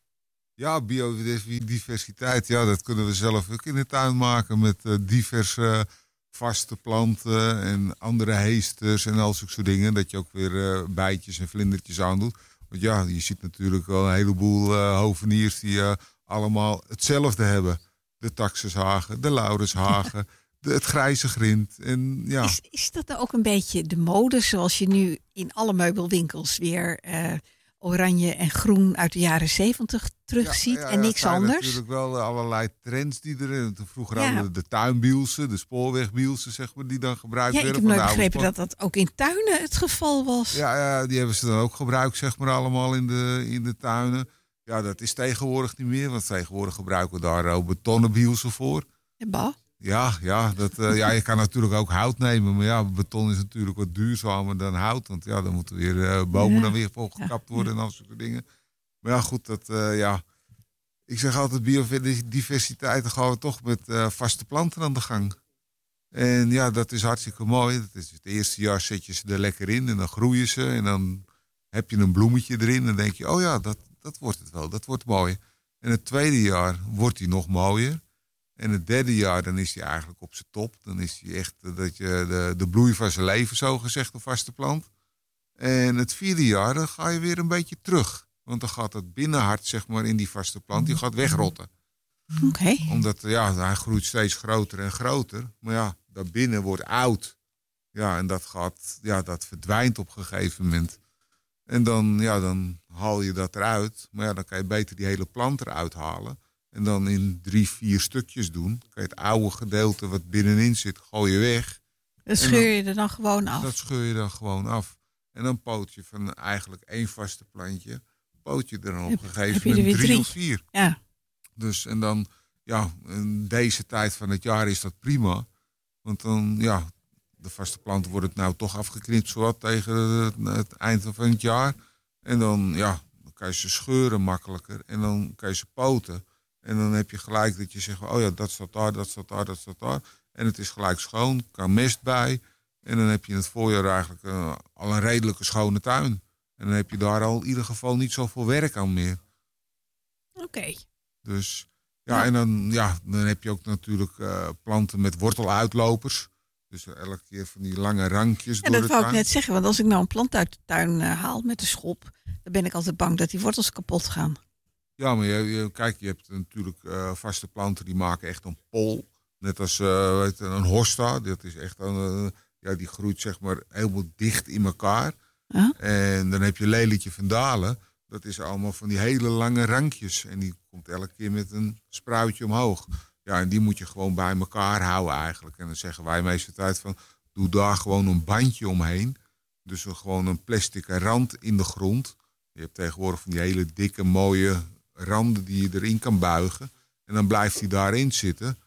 Ja, biodiversiteit, ja, dat kunnen we zelf ook in de tuin maken met eh, diverse vaste planten en andere heesters en al zulke soort dingen. Dat je ook weer eh, bijtjes en vlindertjes aandoet. Want ja, je ziet natuurlijk wel een heleboel hoveniers die allemaal hetzelfde hebben. De taxushagen, de laurenshagen, [LAUGHS] de, het grijze grind. En ja, Is, is dat nou ook een beetje de mode zoals je nu in alle meubelwinkels weer eh, oranje en groen uit de jaren zeventig terugziet Ja, ja, en niks anders? natuurlijk wel allerlei trends die er... Vroeger hadden we de tuinbielsen, de spoorwegbielsen, zeg maar, die dan gebruikt Ja, ik werden. heb nooit begrepen dat dat ook in tuinen het geval was. Ja, ja, die hebben ze dan ook gebruikt, zeg maar, allemaal in de, in de tuinen. Ja, dat is tegenwoordig niet meer, want tegenwoordig gebruiken we daar ook betonnen bielsen voor. Bah. Ja, ja, dat, eh, ja, je kan natuurlijk ook hout nemen, maar ja, beton is natuurlijk wat duurzamer dan hout. Want ja, dan moeten weer eh, bomen Ja. dan weer volgekapt worden en al soort dingen. Maar ja, goed, dat, eh, ja. Ik zeg altijd, biodiversiteit, dan gaan we toch met eh, vaste planten aan de gang. En ja, dat is hartstikke mooi. Dat is het eerste jaar zet je ze er lekker in en dan groeien ze. En dan heb je een bloemetje erin en dan denk je, oh ja, dat, dat wordt het wel, dat wordt mooi. En het tweede jaar wordt hij nog mooier. En het derde jaar, dan is hij eigenlijk op zijn top. Dan is hij echt eh, dat je de, de bloei van zijn leven, zo gezegd, een vaste plant. En het vierde jaar, dan ga je weer een beetje terug. Want dan gaat het binnenhart, zeg maar, in die vaste plant, die gaat wegrotten. Oké. Omdat, ja, hij groeit steeds groter en groter. Maar ja, daarbinnen wordt oud. Ja, en dat gaat, ja, dat verdwijnt op een gegeven moment. En dan, ja, dan haal je dat eruit. Maar ja, dan kan je beter die hele plant eruit halen. En dan in drie, vier stukjes doen. Kan je het oude gedeelte wat binnenin zit, gooi je weg. Dat En scheur je er dan gewoon af. Dat scheur je dan gewoon af. En dan poot je van eigenlijk één vaste plantje, poot je er dan op een gegeven moment drie. of vier. Ja. Dus en dan, ja, in deze tijd van het jaar is dat prima. Want dan, ja, de vaste planten worden nou toch afgeknipt zowat tegen het, het eind van het jaar. En dan, ja, dan kan je ze scheuren makkelijker. En dan kan je ze poten. En dan heb je gelijk dat je zegt, oh ja, dat staat daar, dat staat daar, dat staat daar. En het is gelijk schoon, kan mest bij. En dan heb je in het voorjaar eigenlijk eh, al een redelijke schone tuin. En dan heb je daar al in ieder geval niet zoveel werk aan meer. Oké. Dus ja, en dan, ja, dan heb je ook natuurlijk eh, planten met worteluitlopers. Dus elke keer van die lange rankjes En dat wou ik net zeggen, want als ik nou een plant uit de tuin eh, haal met de schop, dan ben ik altijd bang dat die wortels kapot gaan. Ja, maar je, je- kijk, je hebt natuurlijk eh, vaste planten die maken echt een pol. Net als eh, weet je, een hosta. Dat is echt een, eh, ja, die groeit zeg maar helemaal dicht in elkaar. En dan heb je lelietje van Dalen. Dat is allemaal van die hele lange rankjes. En die komt elke keer met een spruitje omhoog. Ja, en die moet je gewoon bij elkaar houden eigenlijk. En dan zeggen wij meestal tijd van, doe daar gewoon een bandje omheen. Dus een- gewoon een plastic rand in de grond. Je hebt tegenwoordig van die hele dikke mooie randen die je erin kan buigen. En dan blijft hij daarin zitten.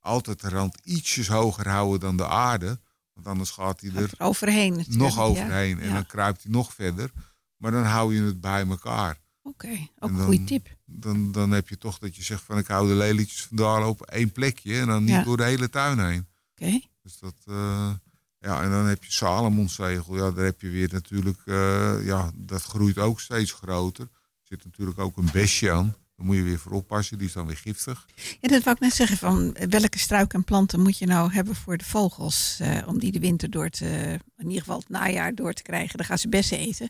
Altijd de rand ietsjes hoger houden dan de aarde. Want anders gaat hij er Overheen nog ja. overheen. En Ja. dan kruipt hij nog verder. Maar dan hou je het bij elkaar. Oké, ook En een goede tip. Dan, dan heb je toch dat je zegt van ik hou de lelietjes vandaan op één plekje. En dan niet Ja. door de hele tuin heen. Oké. Dus dat, eh, ja, en dan heb je Salomonsegel. Ja, daar heb je weer natuurlijk, eh, ja, dat groeit ook steeds groter. Er zit natuurlijk ook een besje aan. Daar moet je weer voor oppassen, die is dan weer giftig. Ja, dat wou ik net zeggen, van welke struiken en planten moet je nou hebben voor de vogels? eh, om die de winter door te, in ieder geval het najaar door te krijgen. Dan gaan ze bessen eten.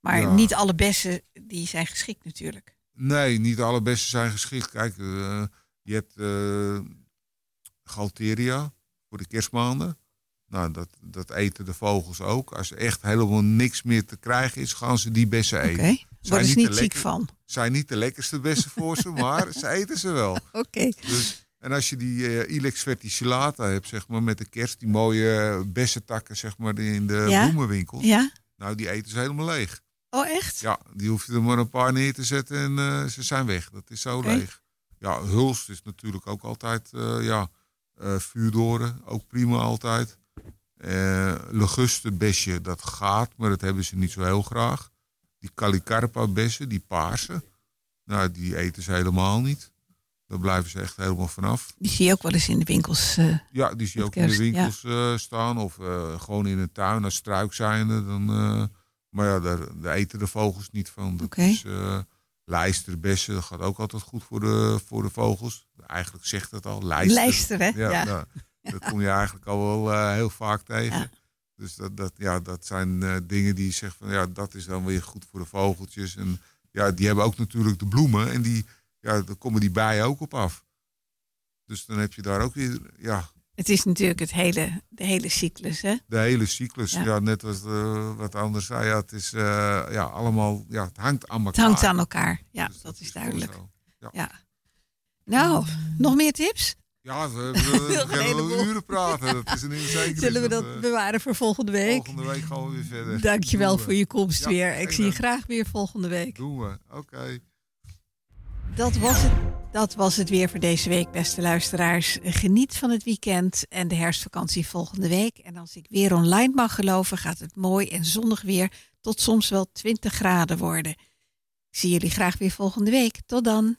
Maar Ja. niet alle bessen die zijn geschikt natuurlijk. Nee, niet alle bessen zijn geschikt. Kijk, eh, je hebt eh Galteria voor de kerstmaanden. Nou, dat, dat eten de vogels ook. Als er echt helemaal niks meer te krijgen is, gaan ze die bessen Oké, eten. worden ze niet ziek van. Zijn niet de lekkerste bessen voor ze, [LAUGHS] maar ze eten ze wel. Oké. Dus, en als je die eh, Ilex verticillata hebt, zeg maar, met de kerst, die mooie bessentakken, zeg maar, in de Ja? bloemenwinkels. Ja? Nou, die eten ze helemaal leeg. Oh, echt? Ja, die hoef je er maar een paar neer te zetten en eh, ze zijn weg. Dat is zo leeg. Ja, hulst is natuurlijk ook altijd, eh, ja, eh vuurdoren, ook prima altijd. Eh Leguste besje, dat gaat, maar dat hebben ze niet zo heel graag. Die Calicarpa bessen, die paarse, nou, die eten ze helemaal niet. Daar blijven ze echt helemaal vanaf. Die zie je ook wel eens in de winkels. eh, Ja, die zie je ook in de ja. winkels staan. Of gewoon in de tuin als struik zijnde. Dan, maar ja, daar, daar eten de vogels niet van. Dat Oké. is eh lijsterbessen. Dat gaat ook altijd goed voor de, voor de vogels. Eigenlijk zegt het al. Lijster. Lijster, hè? Ja, Ja. nou, dat kom je eigenlijk al wel eh, heel vaak tegen. Ja. Dus dat, dat, ja, dat zijn eh, dingen die je zegt van ja, dat is dan weer goed voor de vogeltjes. En ja, die hebben ook natuurlijk de bloemen. En die, ja, daar komen die bijen ook op af. Dus dan heb je daar ook weer, ja, Het is natuurlijk het hele, de hele cyclus, hè? de hele cyclus. Ja. Ja, net als eh, wat anders zei. Ja, het is eh, ja, allemaal, ja, het hangt aan Het elkaar. hangt aan elkaar. Ja, Dus dat is duidelijk. Ja. Ja. Nou, nog meer tips? Ja, we, we, kunnen [LAUGHS] heleboel. uren praten. Dat is een [LAUGHS] zeker. Zullen we Dus dat eh, bewaren voor volgende week? Volgende week gaan we weer verder. Dankjewel Doen we. voor je komst Ja, weer. Ik zie je graag weer volgende week. Doen we. Oké. Dat was, het, dat was het weer voor deze week, beste luisteraars. Geniet van het weekend en de herfstvakantie volgende week. En als ik weer online mag geloven, gaat het mooi en zonnig weer tot soms wel 20 graden worden. Ik zie jullie graag weer volgende week. Tot dan.